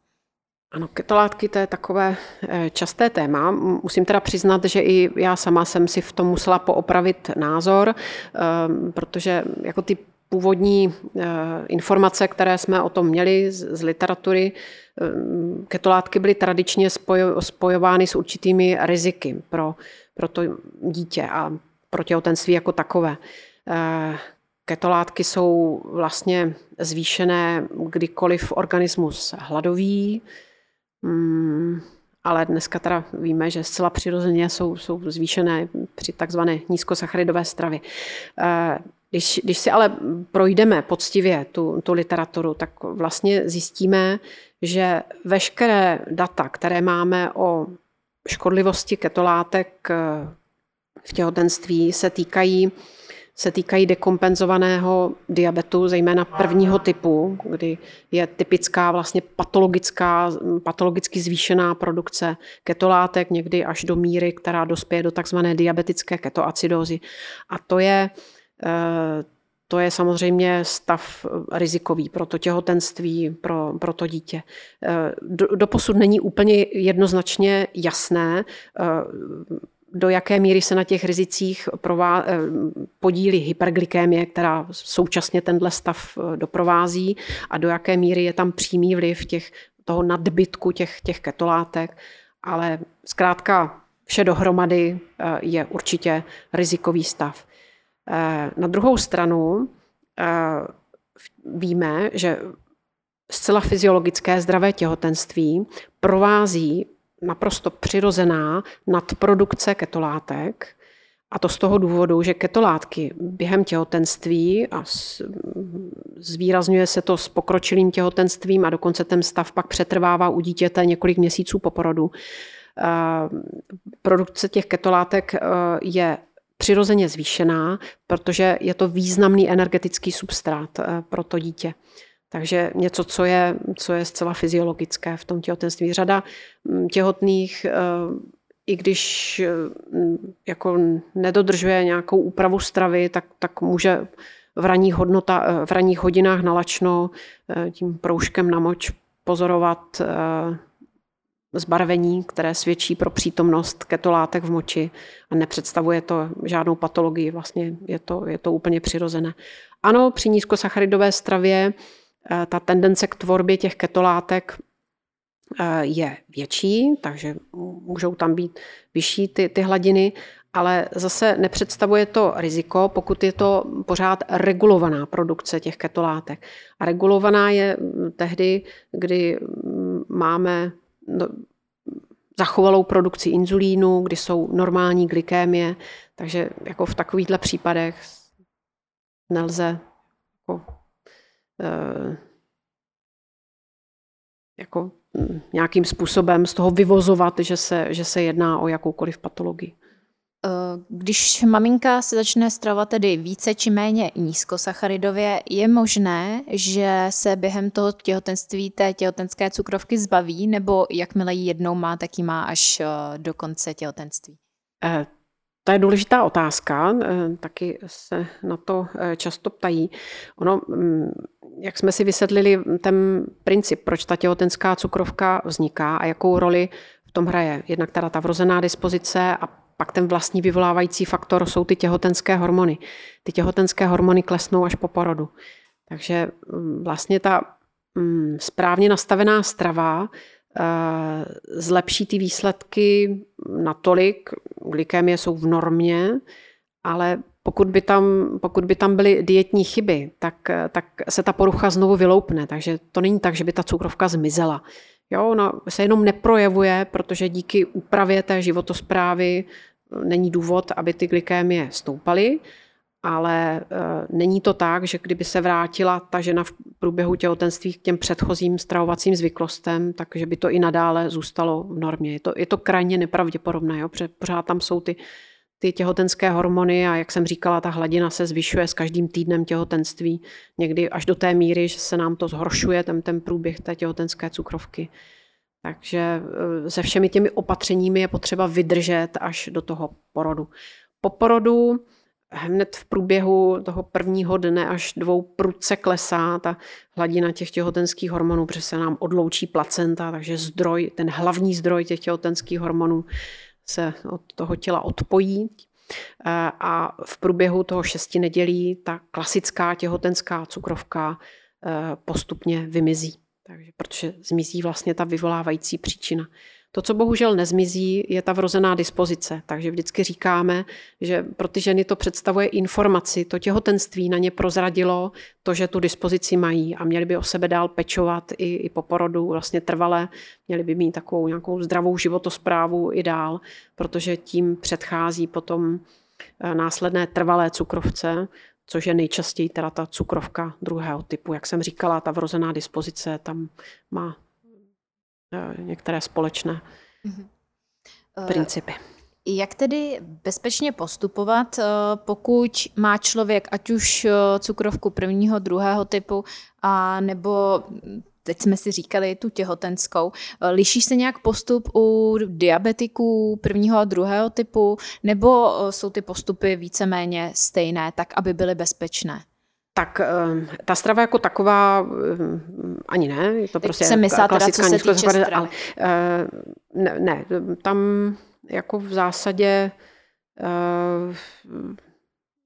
Ano, ketolátky to je takové eh, časté téma. Musím teda přiznat, že i já sama jsem si v tom musela poopravit názor, protože jako ty původní informace, které jsme o tom měli z literatury, Ehm, ketolátky byly tradičně spojovány s určitými riziky pro, pro to dítě a pro těhotenství jako takové. Ehm, ketolátky jsou vlastně zvýšené, kdykoliv organismus hladový, mm, ale dneska teda víme, že zcela přirozeně jsou, jsou zvýšené při takzvané nízkosacharidové stravy. Když, když si ale projdeme poctivě tu, tu literaturu, tak vlastně zjistíme, že veškeré data, které máme o škodlivosti ketolátek eh, v těhotenství, se týkají, se týkají dekompenzovaného diabetu, zejména prvního typu, kdy je typická vlastně patologická, patologicky zvýšená produkce ketolátek, někdy až do míry, která dospěje do takzvané diabetické ketoacidózy. A to je to je samozřejmě stav eh, rizikový pro to těhotenství, pro, pro to dítě. Eh, doposud není úplně jednoznačně jasné, eh, do jaké míry se na těch rizicích prová, podílí hyperglykémie, která současně tenhle stav doprovází a do jaké míry je tam přímý vliv těch, toho nadbytku těch, těch ketolátek. Ale zkrátka vše dohromady je určitě rizikový stav. Eh, na druhou stranu eh, víme, že zcela fyziologické zdravé těhotenství provází naprosto přirozená nadprodukce ketolátek A to z toho důvodu, že ketolátky během těhotenství a zvýrazňuje se to s pokročilým těhotenstvím a dokonce ten stav pak přetrvává u dítěte několik měsíců po porodu. Produkce těch ketolátek je přirozeně zvýšená, protože je to významný energetický substrát pro to dítě. Takže něco, co je, co je zcela fyziologické v tom těhotenství. Řada mm, těhotných, eh, i když eh, jako nedodržuje nějakou úpravu stravy, tak, tak může v ranních, hodnota, eh, v ranních hodinách nalačno tím proužkem na moč pozorovat zbarvení, které svědčí pro přítomnost ketolátek v moči a nepředstavuje to žádnou patologii. Vlastně je to, je to úplně přirozené. Ano, při nízkosacharidové stravě Eh, ta tendence k tvorbě těch ketolátek eh, je větší, takže můžou tam být vyšší ty, ty hladiny, ale zase nepředstavuje to riziko, pokud je to pořád regulovaná produkce těch ketolátek. A regulovaná je tehdy, kdy máme zachovalou produkci inzulínu, kdy jsou normální glykémie, takže jako v takovýchhle případech nelze jako Eh, jako hm, nějakým způsobem z toho vyvozovat, že se, že se jedná o jakoukoliv patologii.
Eh, když maminka se začne stravovat tedy více či méně nízkosacharidově, je možné, že se během toho těhotenství té těhotenské cukrovky zbaví, nebo jakmile ji jednou má, tak ji má až eh, do konce těhotenství?
To je důležitá otázka, taky se na to často ptají. Ono, hm, jak jsme si vysvětlili ten princip, proč ta těhotenská cukrovka vzniká a jakou roli v tom hraje. Jednak teda ta vrozená dispozice a pak ten vlastní vyvolávající faktor jsou ty těhotenské hormony. Ty těhotenské hormony klesnou až po porodu. Takže mm, vlastně ta mm, správně nastavená strava eh, zlepší ty výsledky natolik, glykémie jsou v normě, ale pokud by tam, pokud by tam byly dietní chyby, tak, tak se ta porucha znovu vyloupne. Takže to není tak, že by ta cukrovka zmizela. Jo, ona se jenom neprojevuje, protože díky úpravě té životosprávy není důvod, aby ty glykémie stoupaly, ale e, není to tak, že kdyby se vrátila ta žena v průběhu těhotenství k těm předchozím stravovacím zvyklostem, takže by to i nadále zůstalo v normě. Je to, je to krajně nepravděpodobné, jo, protože pořád tam jsou ty ty těhotenské hormony a jak jsem říkala, ta hladina se zvyšuje s každým týdnem těhotenství. Někdy až do té míry, že se nám to zhoršuje, ten, ten průběh té těhotenské cukrovky. Takže e, se všemi těmi opatřeními je potřeba vydržet až do toho porodu. Po porodu hned v průběhu toho prvního dne až dvou prudce klesá ta hladina těch těhotenských hormonů, protože se nám odloučí placenta, takže zdroj, ten hlavní zdroj těch těhotenských hormonů se od toho těla odpojí a v průběhu toho šesti nedělí ta klasická těhotenská cukrovka eh, postupně vymizí. Takže, protože zmizí vlastně ta vyvolávající příčina. To, co bohužel nezmizí, je ta vrozená dispozice. Takže vždycky říkáme, že pro ty ženy to představuje informaci. To těhotenství na ně prozradilo to, že tu dispozici mají a měli by o sebe dál pečovat i, i po porodu vlastně trvalé. Měli by mít takovou nějakou zdravou životosprávu i dál, protože tím předchází potom eh, následné trvalé cukrovce, což je nejčastěji teda ta cukrovka druhého typu. Jak jsem říkala, ta vrozená dispozice tam má některé společné mm-hmm. principy.
Jak tedy bezpečně postupovat, pokud má člověk ať už cukrovku prvního, druhého typu, a nebo teď jsme si říkali tu těhotenskou. Liší se nějak postup u diabetiků prvního a druhého typu, nebo jsou ty postupy víceméně stejné, tak aby byly bezpečné?
Tak ehm, ta strava jako taková ehm, ani ne, je to prostě
se myslela klasická teda, co se týče ale
ehm, ne, ne, tam jako v zásadě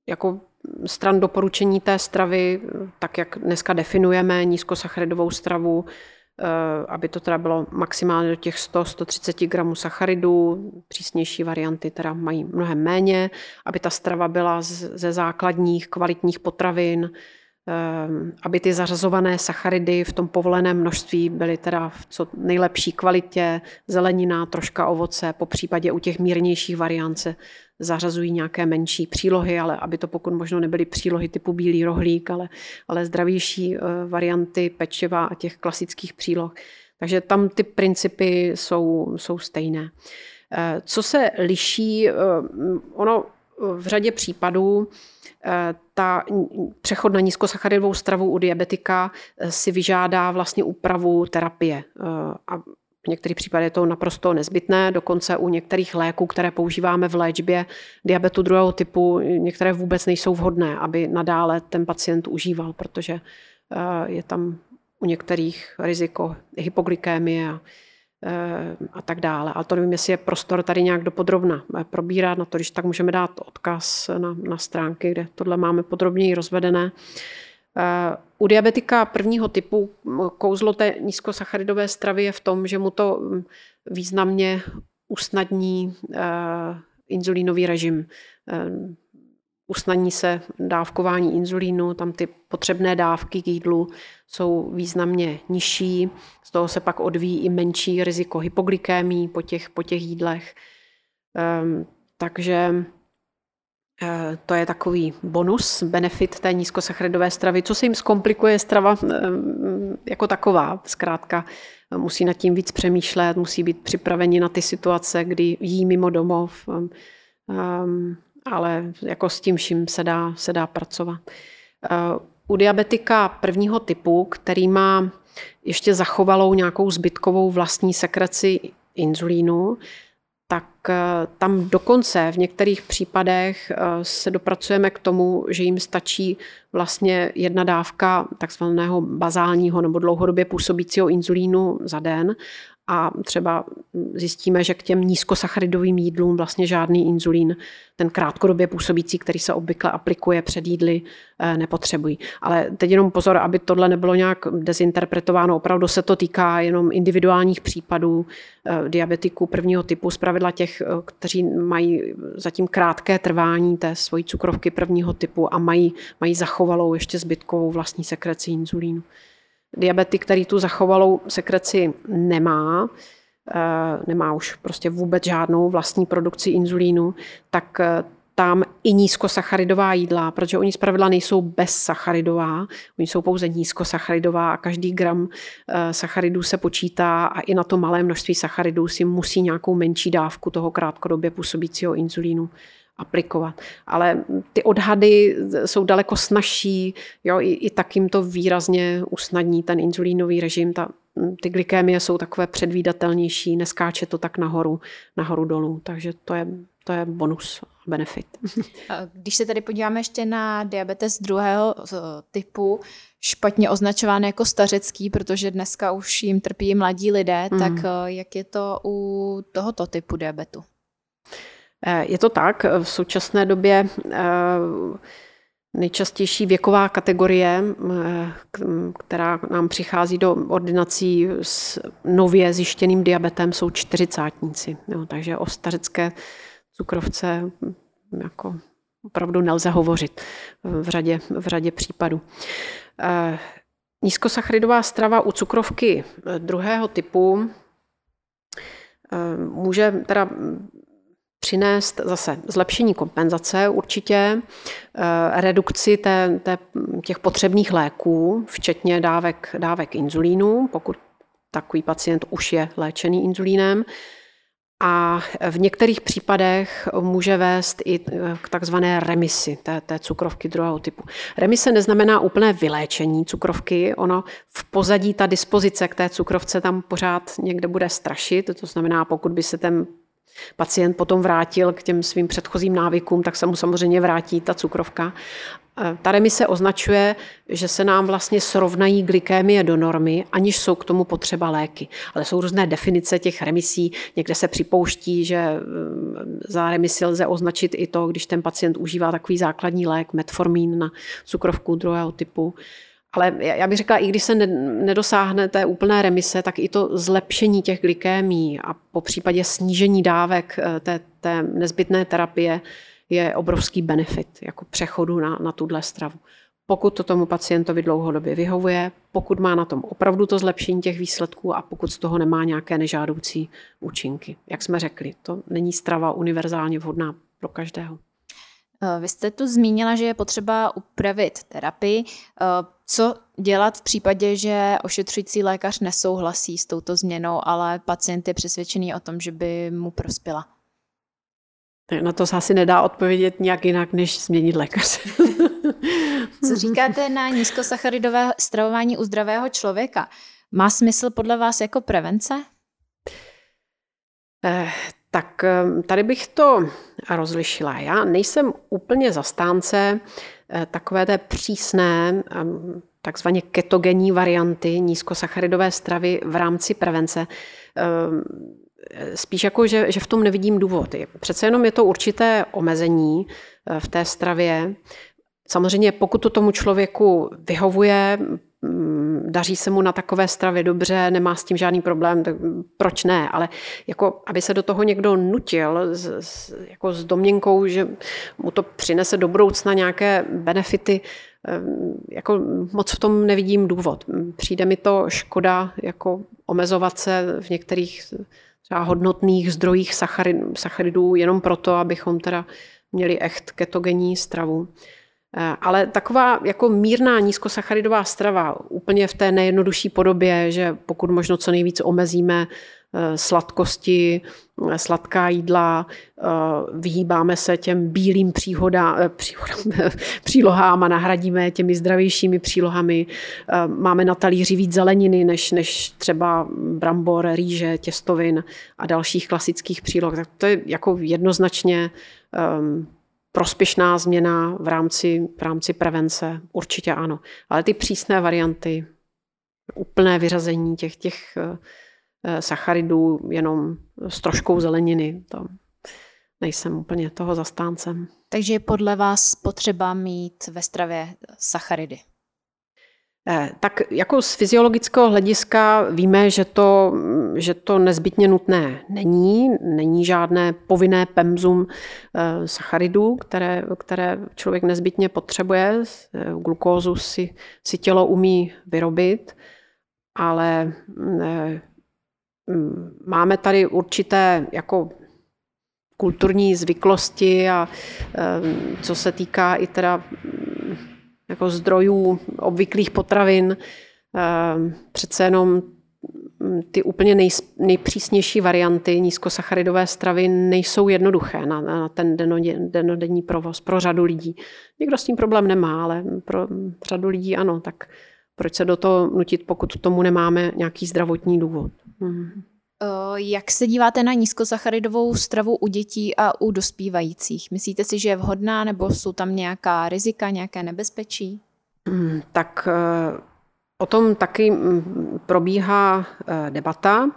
jako stran doporučení té stravy, tak jak dneska definujeme nízkosacharidovou stravu, Eh, aby to teda bylo maximálně do těch 100-130 gramů sacharidů. Přísnější varianty teda mají mnohem méně, aby ta strava byla ze základních kvalitních potravin, aby ty zařazované sacharidy v tom povoleném množství byly teda v co nejlepší kvalitě, zelenina, troška ovoce, po případě u těch mírnějších variant se zařazují nějaké menší přílohy, ale aby to pokud možno nebyly přílohy typu bílý rohlík, ale, ale zdravější eh, varianty pečiva a těch klasických příloh. Takže tam ty principy jsou, jsou stejné. Eh, co se liší, eh, ono v řadě případů Eh, ta přechod na nízkosacharidovou stravu u diabetika eh, si vyžádá vlastně úpravu terapie. Eh, a v některých případech je to naprosto nezbytné, dokonce u některých léků, které používáme v léčbě diabetu druhého typu, některé vůbec nejsou vhodné, aby nadále ten pacient užíval, protože je tam u některých riziko hypoglykémie a a tak dále. Ale to nevím, jestli je prostor tady nějak dopodrobna eh, probírat. Na to, když tak můžeme dát odkaz na, na stránky, kde tohle máme podrobněji rozvedené. Eh, u diabetika prvního typu kouzlo té nízkosacharidové stravy je v tom, že mu to významně usnadní inzulínový režim usnadní se dávkování inzulínu, tam ty potřebné dávky k jídlu jsou významně nižší, z toho se pak odvíjí i menší riziko hypoglykémii po těch, po těch jídlech. Um, takže eh, to je takový bonus, benefit té nízkosacharidové stravy. Co se jim zkomplikuje strava ehm, jako taková. Zkrátka musí nad tím víc přemýšlet, musí být připraveni na ty situace, kdy jí mimo domov. Ale jako s tím vším se dá, se dá pracovat. Eh, u diabetika prvního typu, který má ještě zachovalou nějakou zbytkovou vlastní sekreci inzulínu, tak eh, tam dokonce v některých případech eh, se dopracujeme k tomu, že jim stačí vlastně jedna dávka takzvaného bazálního nebo dlouhodobě působícího inzulínu za den a třeba zjistíme, že k těm nízkosacharidovým jídlům vlastně žádný inzulín, ten krátkodobě působící, který se obvykle aplikuje před jídly, eh, nepotřebují. Ale teď jenom pozor, aby tohle nebylo nějak dezinterpretováno. Opravdu se to týká jenom individuálních případů eh, diabetiků prvního typu, zpravidla těch, eh, kteří mají zatím krátké trvání té svojí cukrovky prvního typu a mají, mají zachovalou ještě zbytkovou vlastní sekreci inzulínu diabetik, který tu zachovalou sekreci nemá, eh, nemá už prostě vůbec žádnou vlastní produkci inzulínu, tak eh, tam i nízkosacharidová jídla, protože oni zpravidla nejsou bezsacharidová, oni jsou pouze nízkosacharidová a každý gram eh, sacharidů se počítá a i na to malé množství sacharidů si musí nějakou menší dávku toho krátkodobě působícího inzulínu aplikovat. Ale ty odhady jsou daleko snažší, jo, i, i tak jim to výrazně usnadní ten inzulínový režim. Ta, ty glykémie jsou takové předvídatelnější, neskáče to tak nahoru, nahoru dolů, takže to je, to je bonus, benefit.
Když se tady podíváme ještě na diabetes druhého typu, špatně označován jako stařecký, protože dneska už jim trpí mladí lidé, mm. tak eh, jak je to u tohoto typu diabetu?
Eh, je to tak, v současné době eh, nejčastější věková kategorie, eh, která nám přichází do ordinací s nově zjištěným diabetem, jsou čtyřicátníci. Jo, takže o stařecké cukrovce hm, jako opravdu nelze hovořit v řadě, v řadě případů. Nízkosacharidová strava u cukrovky druhého typu může teda přinést zase zlepšení kompenzace určitě, eh, redukci té, té, těch potřebných léků, včetně dávek, dávek inzulínu, pokud takový pacient už je léčený inzulínem. A v některých případech může vést i eh, k takzvané remisi té, té cukrovky druhého typu. Remise neznamená úplné vyléčení cukrovky, ono v pozadí ta dispozice k té cukrovce tam pořád někde bude strašit, to znamená, pokud by se ten pacient potom vrátil k těm svým předchozím návykům, tak se mu samozřejmě vrátí ta cukrovka. E, ta remise označuje, že se nám vlastně srovnají glykémie do normy, aniž jsou k tomu potřeba léky. Ale jsou různé definice těch remisí. Někde se připouští, že e, za remisi lze označit i to, když ten pacient užívá takový základní lék, metformín na cukrovku druhého typu. Ale já bych řekla, i když se nedosáhne té úplné remise, tak i to zlepšení těch glykémí a po případě snížení dávek eh, té, té nezbytné terapie je obrovský benefit jako přechodu na, na tuhle stravu. pokud to tomu pacientovi dlouhodobě vyhovuje, pokud má na tom opravdu to zlepšení těch výsledků a pokud z toho nemá nějaké nežádoucí účinky. Jak jsme řekli, to není strava univerzálně vhodná pro každého.
Vy jste tu zmínila, že je potřeba upravit terapii. Co dělat v případě, že ošetřující lékař nesouhlasí s touto změnou, ale pacient je přesvědčený o tom, že by mu prospěla?
Na to se asi nedá odpovědět nějak jinak, než změnit lékaře.
Co říkáte na nízkosacharidové stravování u zdravého člověka? Má smysl podle vás jako prevence?
Eh, tak eh, tady bych to rozlišila. Já nejsem úplně zastánce eh, takové té přísné, eh, takzvaně ketogenní varianty nízkosacharidové stravy v rámci prevence. Spíš jako, že, že v tom nevidím důvod. Přece jenom je to určité omezení v té stravě. Samozřejmě, pokud to tomu člověku vyhovuje, daří se mu na takové stravě dobře, nemá s tím žádný problém, tak proč ne? Ale jako, aby se do toho někdo nutil s, s, jako s domněnkou, že mu to přinese do budoucna nějaké benefity, jako moc v tom nevidím důvod. Přijde mi to škoda jako omezovat se v některých třeba hodnotných zdrojích sacharidů jenom proto, abychom teda měli echt ketogenní stravu. Eh, ale taková jako mírná nízkosacharidová strava, úplně v té nejjednodušší podobě, že pokud možno co nejvíc omezíme eh, sladkosti, eh, sladká jídla, vyhýbáme se těm bílým příhodám, příhodám, přílohám a nahradíme těmi zdravějšími přílohami. Máme na talíři víc zeleniny, než, než třeba brambor, rýže, těstovin a dalších klasických příloh. Tak to je jako jednoznačně um, prospěšná změna v rámci, v rámci prevence? Určitě ano. Ale ty přísné varianty, úplné vyřazení těch, těch eh, sacharidů jenom s troškou zeleniny, to nejsem úplně toho zastáncem.
Takže je podle vás potřeba mít ve stravě sacharidy?
Eh, tak jako z fyziologického hlediska víme, že to, že to nezbytně nutné není. Není žádné povinné pemzum eh, sacharidů, které, které člověk nezbytně potřebuje. Eh, glukózu si, si tělo umí vyrobit, ale máme tady určité jako kulturní zvyklosti a co se týká i teda jako zdrojů obvyklých potravin. Ehm, přece jenom mm, ty úplně nej, nejpřísnější varianty nízkosacharidové stravy nejsou jednoduché na, na ten denodenní provoz pro řadu lidí. Někdo s tím problém nemá, ale pro řadu lidí ano, tak proč se do toho nutit, pokud tomu nemáme nějaký zdravotní důvod. Mhm.
Jak se díváte na nízkosacharidovou stravu u dětí a u dospívajících? Myslíte si, že je vhodná nebo jsou tam nějaká rizika, nějaké nebezpečí?
Hmm, tak e, o tom taky mm, probíhá e, debata.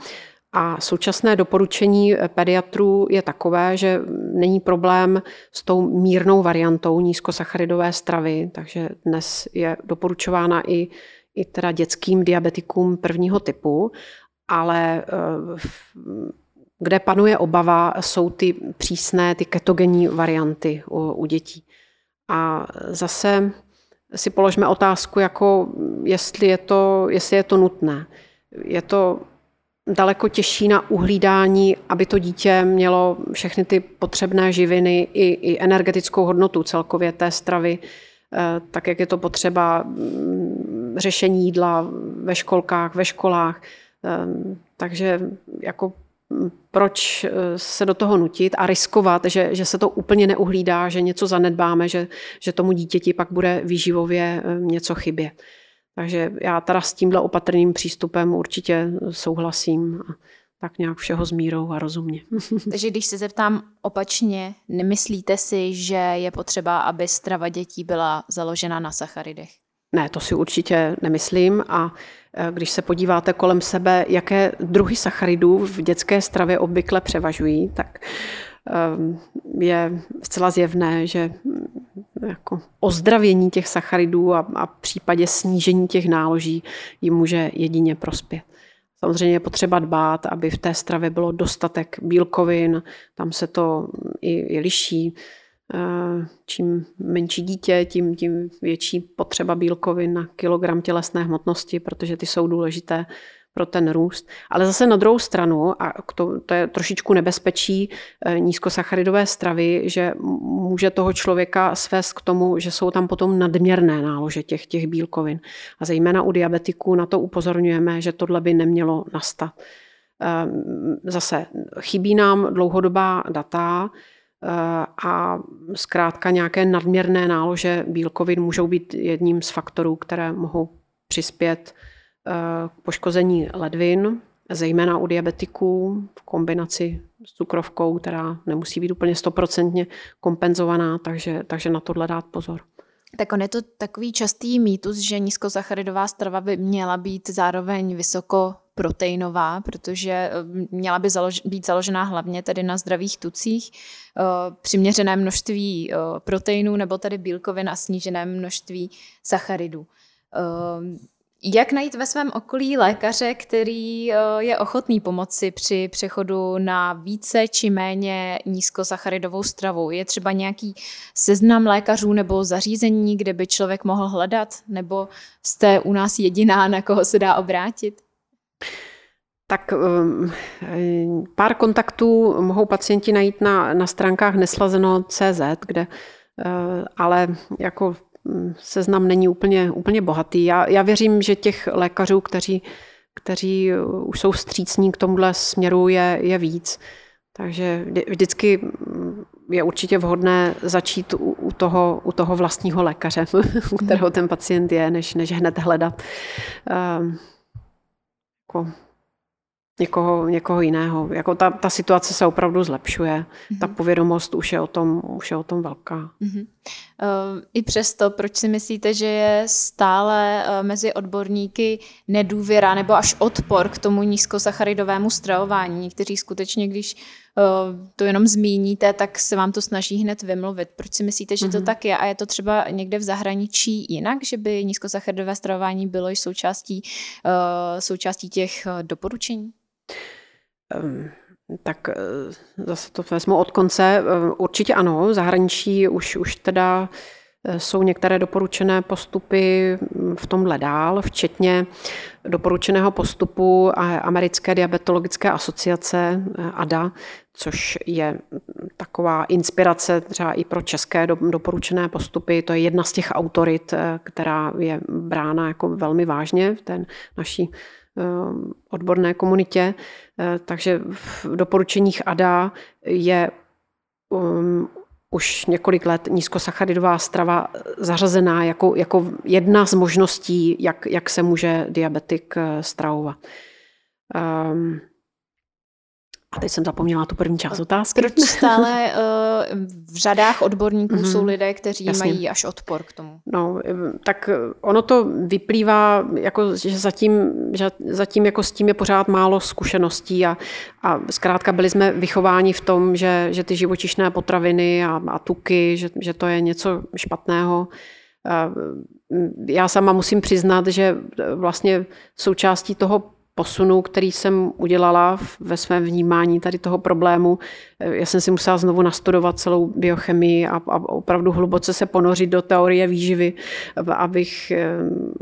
A současné doporučení pediatrů je takové, že není problém s tou mírnou variantou nízkosacharidové stravy, takže dnes je doporučována i, i teda dětským diabetikům prvního typu ale eh, kde panuje obava, jsou ty přísné, ty ketogenní varianty u, u dětí. A zase si položme otázku, jako jestli je to, jestli je to nutné. Je to daleko těžší na uhlídání, aby to dítě mělo všechny ty potřebné živiny i, i energetickou hodnotu celkově té stravy, eh, tak jak je to potřeba mm, řešení jídla ve školkách, ve školách. Ehm, takže jako proč eh, se do toho nutit a riskovat, že, že se to úplně neuhlídá, že něco zanedbáme, že, že tomu dítěti pak bude výživově ehm, něco chybět. Takže já teda s tímhle opatrným přístupem určitě souhlasím. A tak nějak všeho s mírou a rozumně.
Takže když se zeptám opačně, nemyslíte si, že je potřeba, aby strava dětí byla založena na sacharidech?
Ne, to si určitě nemyslím a e, když se podíváte kolem sebe, jaké druhy sacharidů v dětské stravě obvykle převažují, tak ehm, je zcela zjevné, že mm, jako ozdravění těch sacharidů a, a případě snížení těch náloží jim může jedině prospět. Samozřejmě je potřeba dbát, aby v té stravě bylo dostatek bílkovin, tam se to i, i liší čím menší dítě, tím, tím větší potřeba bílkovin na kilogram tělesné hmotnosti, protože ty jsou důležité pro ten růst. Ale zase na druhou stranu, a to, to je trošičku nebezpečí eh, nízkosacharidové stravy, že může toho člověka svést k tomu, že jsou tam potom nadměrné nálože těch, těch bílkovin. A zejména u diabetiků na to upozorňujeme, že tohle by nemělo nastat. Ehm, zase chybí nám dlouhodobá data, eh, a zkrátka nějaké nadměrné nálože bílkovin můžou být jedním z faktorů, které mohou přispět k poškození ledvin, zejména u diabetiků v kombinaci s cukrovkou, která nemusí být úplně stoprocentně kompenzovaná, takže, takže na tohle dát pozor.
Tak on je to takový častý mýtus, že nízkosacharidová strava by měla být zároveň vysoko proteinová, protože eh, měla by založ, být založená hlavně tedy na zdravých tucích, uh, přiměřené množství uh, proteinů nebo tedy bílkovin a snížené množství sacharidů. Jak najít ve svém okolí lékaře, který eh, je ochotný pomoci při přechodu na více či méně nízkosacharidovou stravu? Je třeba nějaký seznam lékařů nebo zařízení, kde by člověk mohl hledat? Nebo jste u nás jediná, na koho se dá obrátit?
Tak um, pár kontaktů mohou pacienti najít na, na stránkách neslazeno.cz, kde uh, ale jako seznam není úplně, úplně bohatý. Já, já věřím, že těch lékařů, kteří, kteří už jsou střícní k tomuhle směru, je, je víc. Takže vždycky je určitě vhodné začít u, u, toho, u toho vlastního lékaře, u kterého ten pacient je, než, než hned hledat uh, jako někoho, někoho jiného. Jako ta, ta situace se opravdu zlepšuje. Mm-hmm. Ta povědomost už je o tom, už je o tom velká. Mm-hmm.
I přesto, proč si myslíte, že je stále uh, mezi odborníky nedůvěra nebo až odpor k tomu nízkosacharidovému stravování? Někteří skutečně, když to jenom zmíníte, tak se vám to snaží hned vymluvit. Proč si myslíte, že mm-hmm. to mhm. tak je? A je to třeba někde v zahraničí jinak, že by nízkosacharidové stravování bylo i součástí, uh, součástí těch uh, doporučení?
Ehm, tak eh, zase to vezmu od konce. Určitě ano, zahraničí už, už teda eh, jsou některé doporučené postupy hm, v tomhle dál, včetně doporučeného postupu Americké diabetologické asociace eh, ADA, což je taková inspirace třeba i pro české doporučené postupy. To je jedna z těch autorit, která je brána jako velmi vážně v té naší Eh, odborné komunitě. Eh, takže v doporučeních ADA je um, už několik let nízkosacharidová strava zařazená jako, jako jedna z možností, jak, jak se může diabetik eh, stravovat. Um, a teď jsem zapomněla tu první část otázky.
Proč stále uh, v řadách odborníků mm-hmm. jsou lidé, kteří Jasně. mají až odpor k tomu?
No, tak ono to vyplývá, jako, že zatím, že zatím jako s tím je pořád málo zkušeností a, a zkrátka byli jsme vychováni v tom, že, že ty živočišné potraviny a, a tuky, že, že to je něco špatného. Já sama musím přiznat, že vlastně součástí toho posunu, který jsem udělala ve svém vnímání tady toho problému. Já jsem si musela znovu nastudovat celou biochemii a, a opravdu hluboce se ponořit do teorie výživy, abych,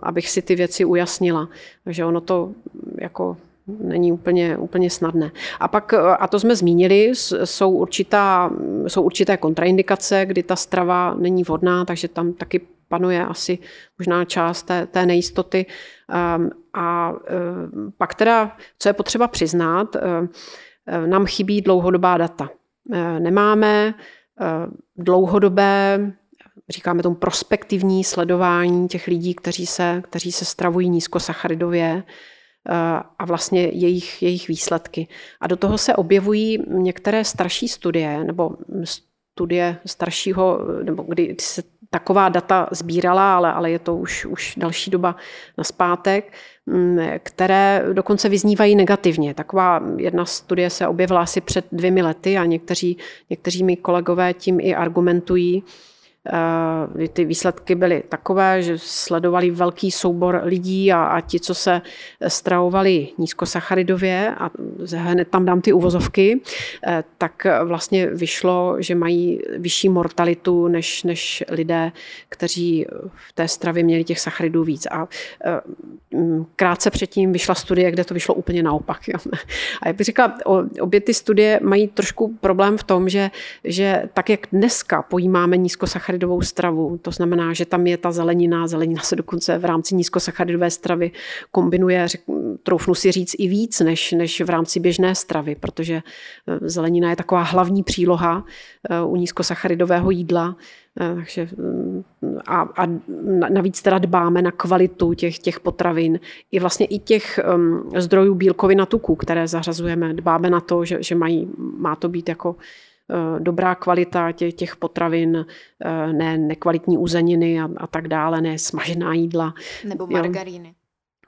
abych si ty věci ujasnila. Takže ono to jako není úplně, úplně snadné. A pak, a to jsme zmínili, jsou, určitá, jsou určité kontraindikace, kdy ta strava není vhodná, takže tam taky panuje asi možná část té, té nejistoty. Ehm, a ehm, pak teda, co je potřeba přiznat, ehm, nám chybí dlouhodobá data. Nemáme dlouhodobé, říkáme tomu prospektivní sledování těch lidí, kteří se, kteří se stravují nízkosacharidově a vlastně jejich, jejich výsledky. A do toho se objevují některé starší studie, nebo studie staršího, nebo kdy se taková data sbírala, ale, ale je to už, už další doba na zpátek, mm, které dokonce vyznívají negativně. Taková jedna studie se objevila asi před dvěmi lety a někteří, někteří mi kolegové tím i argumentují, Eh, ty výsledky byly takové, že sledovali velký soubor lidí a, a ti, co se stravovali nízkosacharidově, a hned tam dám ty uvozovky, eh, tak vlastně vyšlo, že mají vyšší mortalitu než, než lidé, kteří v té stravě měli těch sacharidů víc. A eh, krátce předtím vyšla studie, kde to vyšlo úplně naopak. A jak bych řekla, obě ty studie mají trošku problém v tom, že, že tak, jak dneska pojímáme nízkosacharidové, nízkosacharidovou stravu. To znamená, že tam je ta zelenina. Zelenina se dokonce v rámci nízkosacharidové stravy kombinuje, řek, troufnu si říct, i víc než, než v rámci běžné stravy, protože eh, zelenina je taková hlavní příloha eh, u nízkosacharidového jídla. Eh, takže mm, a, a navíc teda dbáme na kvalitu těch, těch potravin. I vlastně i těch um, zdrojů bílkovin a tuku, které zařazujeme. Dbáme na to, že, že mají, má to být jako dobrá kvalita těch, těch potravin, eh, ne nekvalitní uzeniny a, a tak dále, ne smažená jídla.
Nebo margaríny. Jo.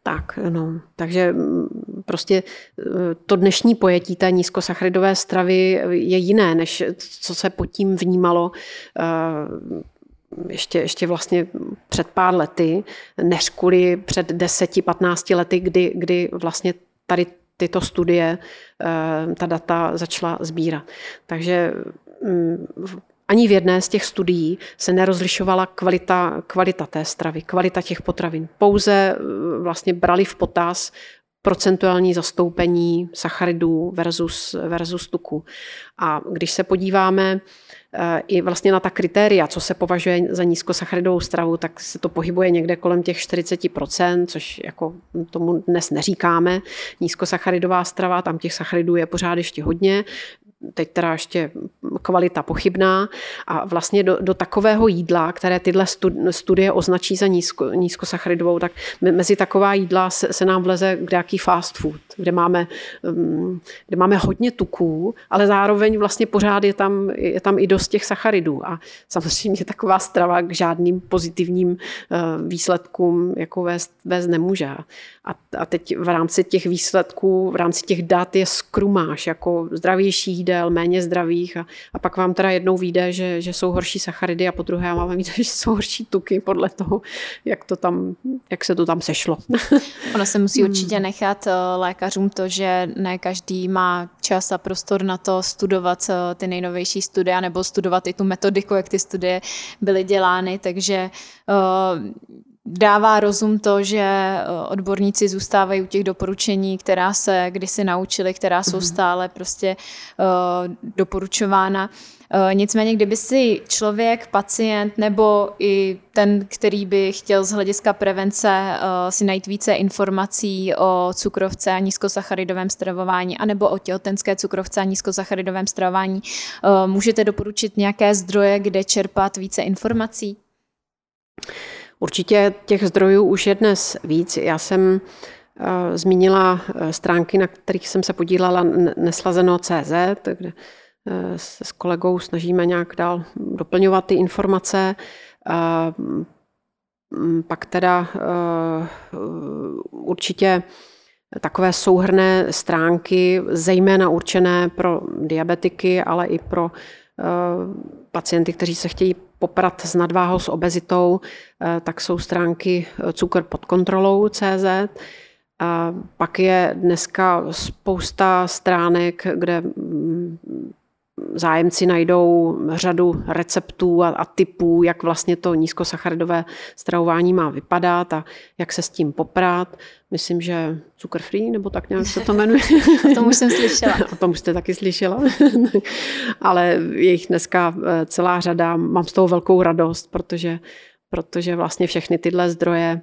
Tak, no. Takže mm, prostě eh, to dnešní pojetí té nízkosacharidové stravy je jiné, než co se pod tím vnímalo ještě, ještě vlastně před pár lety, než kvůli před 10-15 lety, kdy, kdy vlastně tady tyto studie, eh, ta data začala sbírat. Takže mm, ani v jedné z těch studií se nerozlišovala kvalita, kvalita té stravy, kvalita těch potravin. Pouze eh, vlastně brali v potaz procentuální zastoupení sacharidů versus, versus tuku. A když se podíváme i vlastně na ta kritéria, co se považuje za nízkosacharidovou stravu, tak se to pohybuje někde kolem těch 40%, což jako tomu dnes neříkáme. Nízkosacharidová strava, tam těch sacharidů je pořád ještě hodně teď teda ještě kvalita pochybná a vlastně do, do takového jídla, které tyhle studie označí za nízko, nízkosacharidovou, tak mezi taková jídla se, se nám vleze nějaký fast food, kde máme, mm, kde máme hodně tuků, ale zároveň vlastně pořád je tam, je tam i dost těch sacharidů a samozřejmě taková strava k žádným pozitivním eh, výsledkům jako vést, vést nemůže. A, a teď v rámci těch výsledků, v rámci těch dat je skrumáš jako zdravější jídel, méně zdravých a, a pak vám teda jednou vyjde, že, že jsou horší sacharidy a po druhé vám vyjde, že jsou horší tuky podle toho, jak, to tam, jak se to tam sešlo.
Ono se musí hmm. určitě nechat eh, lékařům to, že ne každý má čas a prostor na to studovat eh, ty nejnovější studie nebo studovat i tu metodiku, jak ty studie byly dělány, takže uh, dává rozum to, že eh, odborníci zůstávají u těch doporučení, která se kdysi naučili, která jsou mhm. stále prostě uh, doporučována. Uh, nicméně, kdyby si člověk, pacient nebo i ten, který by chtěl z hlediska prevence si najít více informací o cukrovce a nízkosacharidovém stravování, anebo o těhotenské cukrovce a nízkosacharidovém stravování, můžete doporučit nějaké zdroje, kde čerpat více informací?
Určitě těch zdrojů už je dnes víc. Já jsem uh, zmínila eh, stránky, na kterých jsem se podílela neslazeno.cz, kde uh, se s kolegou snažíme nějak dál doplňovat ty informace. Uh, pak teda určitě takové souhrné stránky, zejména určené pro diabetiky, ale i pro pacienty, kteří se chtějí poprat s nadváhou, s obezitou, eh, tak jsou stránky eh, cukr pod kontrolou CZ. A pak je dneska spousta stránek, kde mm, zájemci najdou řadu receptů a, a typů, jak vlastně to nízkosacharidové stravování má vypadat a jak se s tím poprat. Myslím, že Cukr free, nebo tak nějak se to jmenuje.
o tom už jsem slyšela.
o tom už jste taky slyšela. Ale je jich dneska eh, celá řada. Mám z toho velkou radost, protože, protože vlastně všechny tyhle zdroje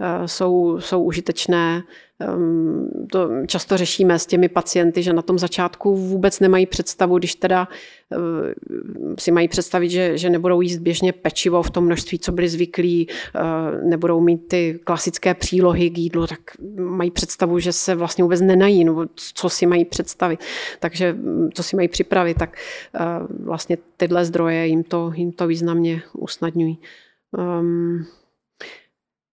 Eh, jsou, jsou užitečné. Ehm, to často řešíme s těmi pacienty, že na tom začátku vůbec nemají představu, když teda eh, si mají představit, že, že nebudou jíst běžně pečivo v tom množství, co byli zvyklí, eh, nebudou mít ty klasické přílohy k jídlu, tak mají představu, že se vlastně vůbec nenají, nebo co si mají představit. Takže co si mají připravit, tak vlastně tyhle zdroje jim to, jim to významně usnadňují. Um,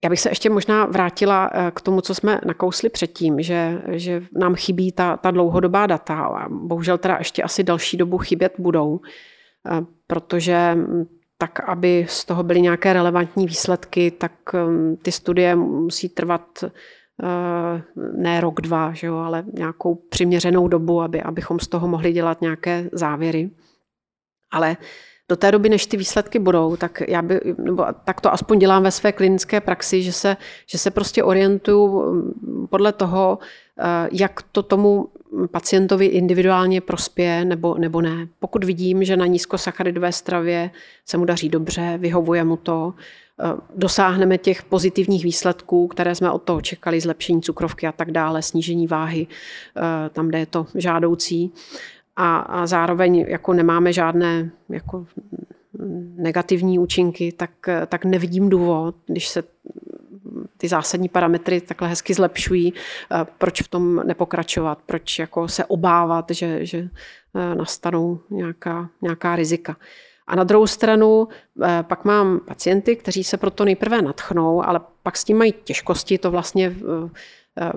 já bych se ještě možná vrátila eh, k tomu, co jsme nakousli předtím, že, že nám chybí ta, ta dlouhodobá data. Bohužel teda ještě asi další dobu chybět budou, eh, protože tak aby z toho byly nějaké relevantní výsledky, tak um, ty studie musí trvat uh, ne rok, dva, že jo, ale nějakou přiměřenou dobu, aby, abychom z toho mohli dělat nějaké závěry. Ale do té doby, než ty výsledky budou, tak já by, nebo tak to aspoň dělám ve své klinické praxi, že se, že se prostě orientuju um, podle toho, uh, jak to tomu pacientovi individuálně prospěje nebo, nebo ne. Pokud vidím, že na nízkosacharidové stravě se mu daří dobře, vyhovuje mu to, eh, dosáhneme těch pozitivních výsledků, které jsme od toho čekali, zlepšení cukrovky a tak dále, snížení váhy, eh, tam, kde je to žádoucí. A, a zároveň jako nemáme žádné jako negativní účinky, tak, tak nevidím důvod, když se ty zásadní parametry takhle hezky zlepšují, eh, proč v tom nepokračovat, proč jako se obávat, že, že eh, nastanou nějaká, nějaká rizika. A na druhou stranu eh, pak mám pacienty, kteří se proto nejprve natchnou, ale pak s tím mají těžkosti to vlastně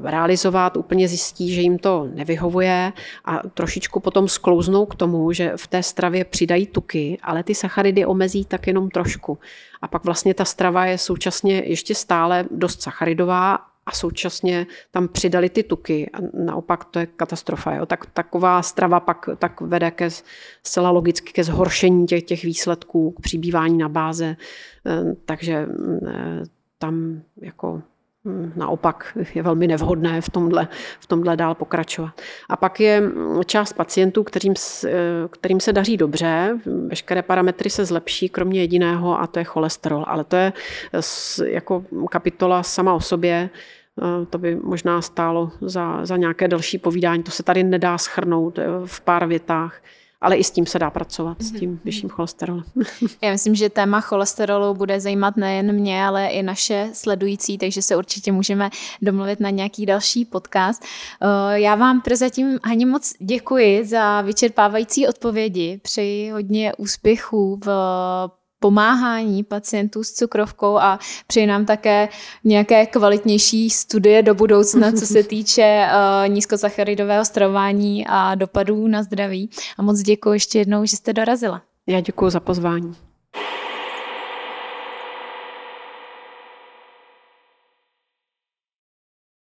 realizovat, úplně zjistí, že jim to nevyhovuje a trošičku potom sklouznou k tomu, že v té stravě přidají tuky, ale ty sacharidy omezí tak jenom trošku. A pak vlastně ta strava je současně ještě stále dost sacharidová a současně tam přidali ty tuky. A naopak to je katastrofa. Jo. Tak, taková strava pak tak vede ke, zcela logicky ke zhoršení těch, těch výsledků, k přibývání na báze. Eh, takže mm, eh, tam jako naopak je velmi nevhodné v tomhle, v tomhle dál pokračovat. A pak je část pacientů, kterým, kterým se daří dobře, veškeré parametry se zlepší, kromě jediného, a to je cholesterol. Ale to je jako kapitola sama o sobě, to by možná stálo za, za nějaké další povídání. To se tady nedá schrnout v pár větách ale i s tím se dá pracovat, s tím mhm. vyšším cholesterolem.
Já myslím, že téma cholesterolu bude zajímat nejen mě, ale i naše sledující, takže se určitě můžeme domluvit na nějaký další podcast. Eh, já vám prozatím ani moc děkuji za vyčerpávající odpovědi. Přeji hodně úspěchů v pomáhání pacientů s cukrovkou a přeji nám také nějaké kvalitnější studie do budoucna, co se týče uh, nízkosacharidového stravování a dopadů na zdraví. A moc děkuji ještě jednou, že jste dorazila.
Já děkuji za pozvání.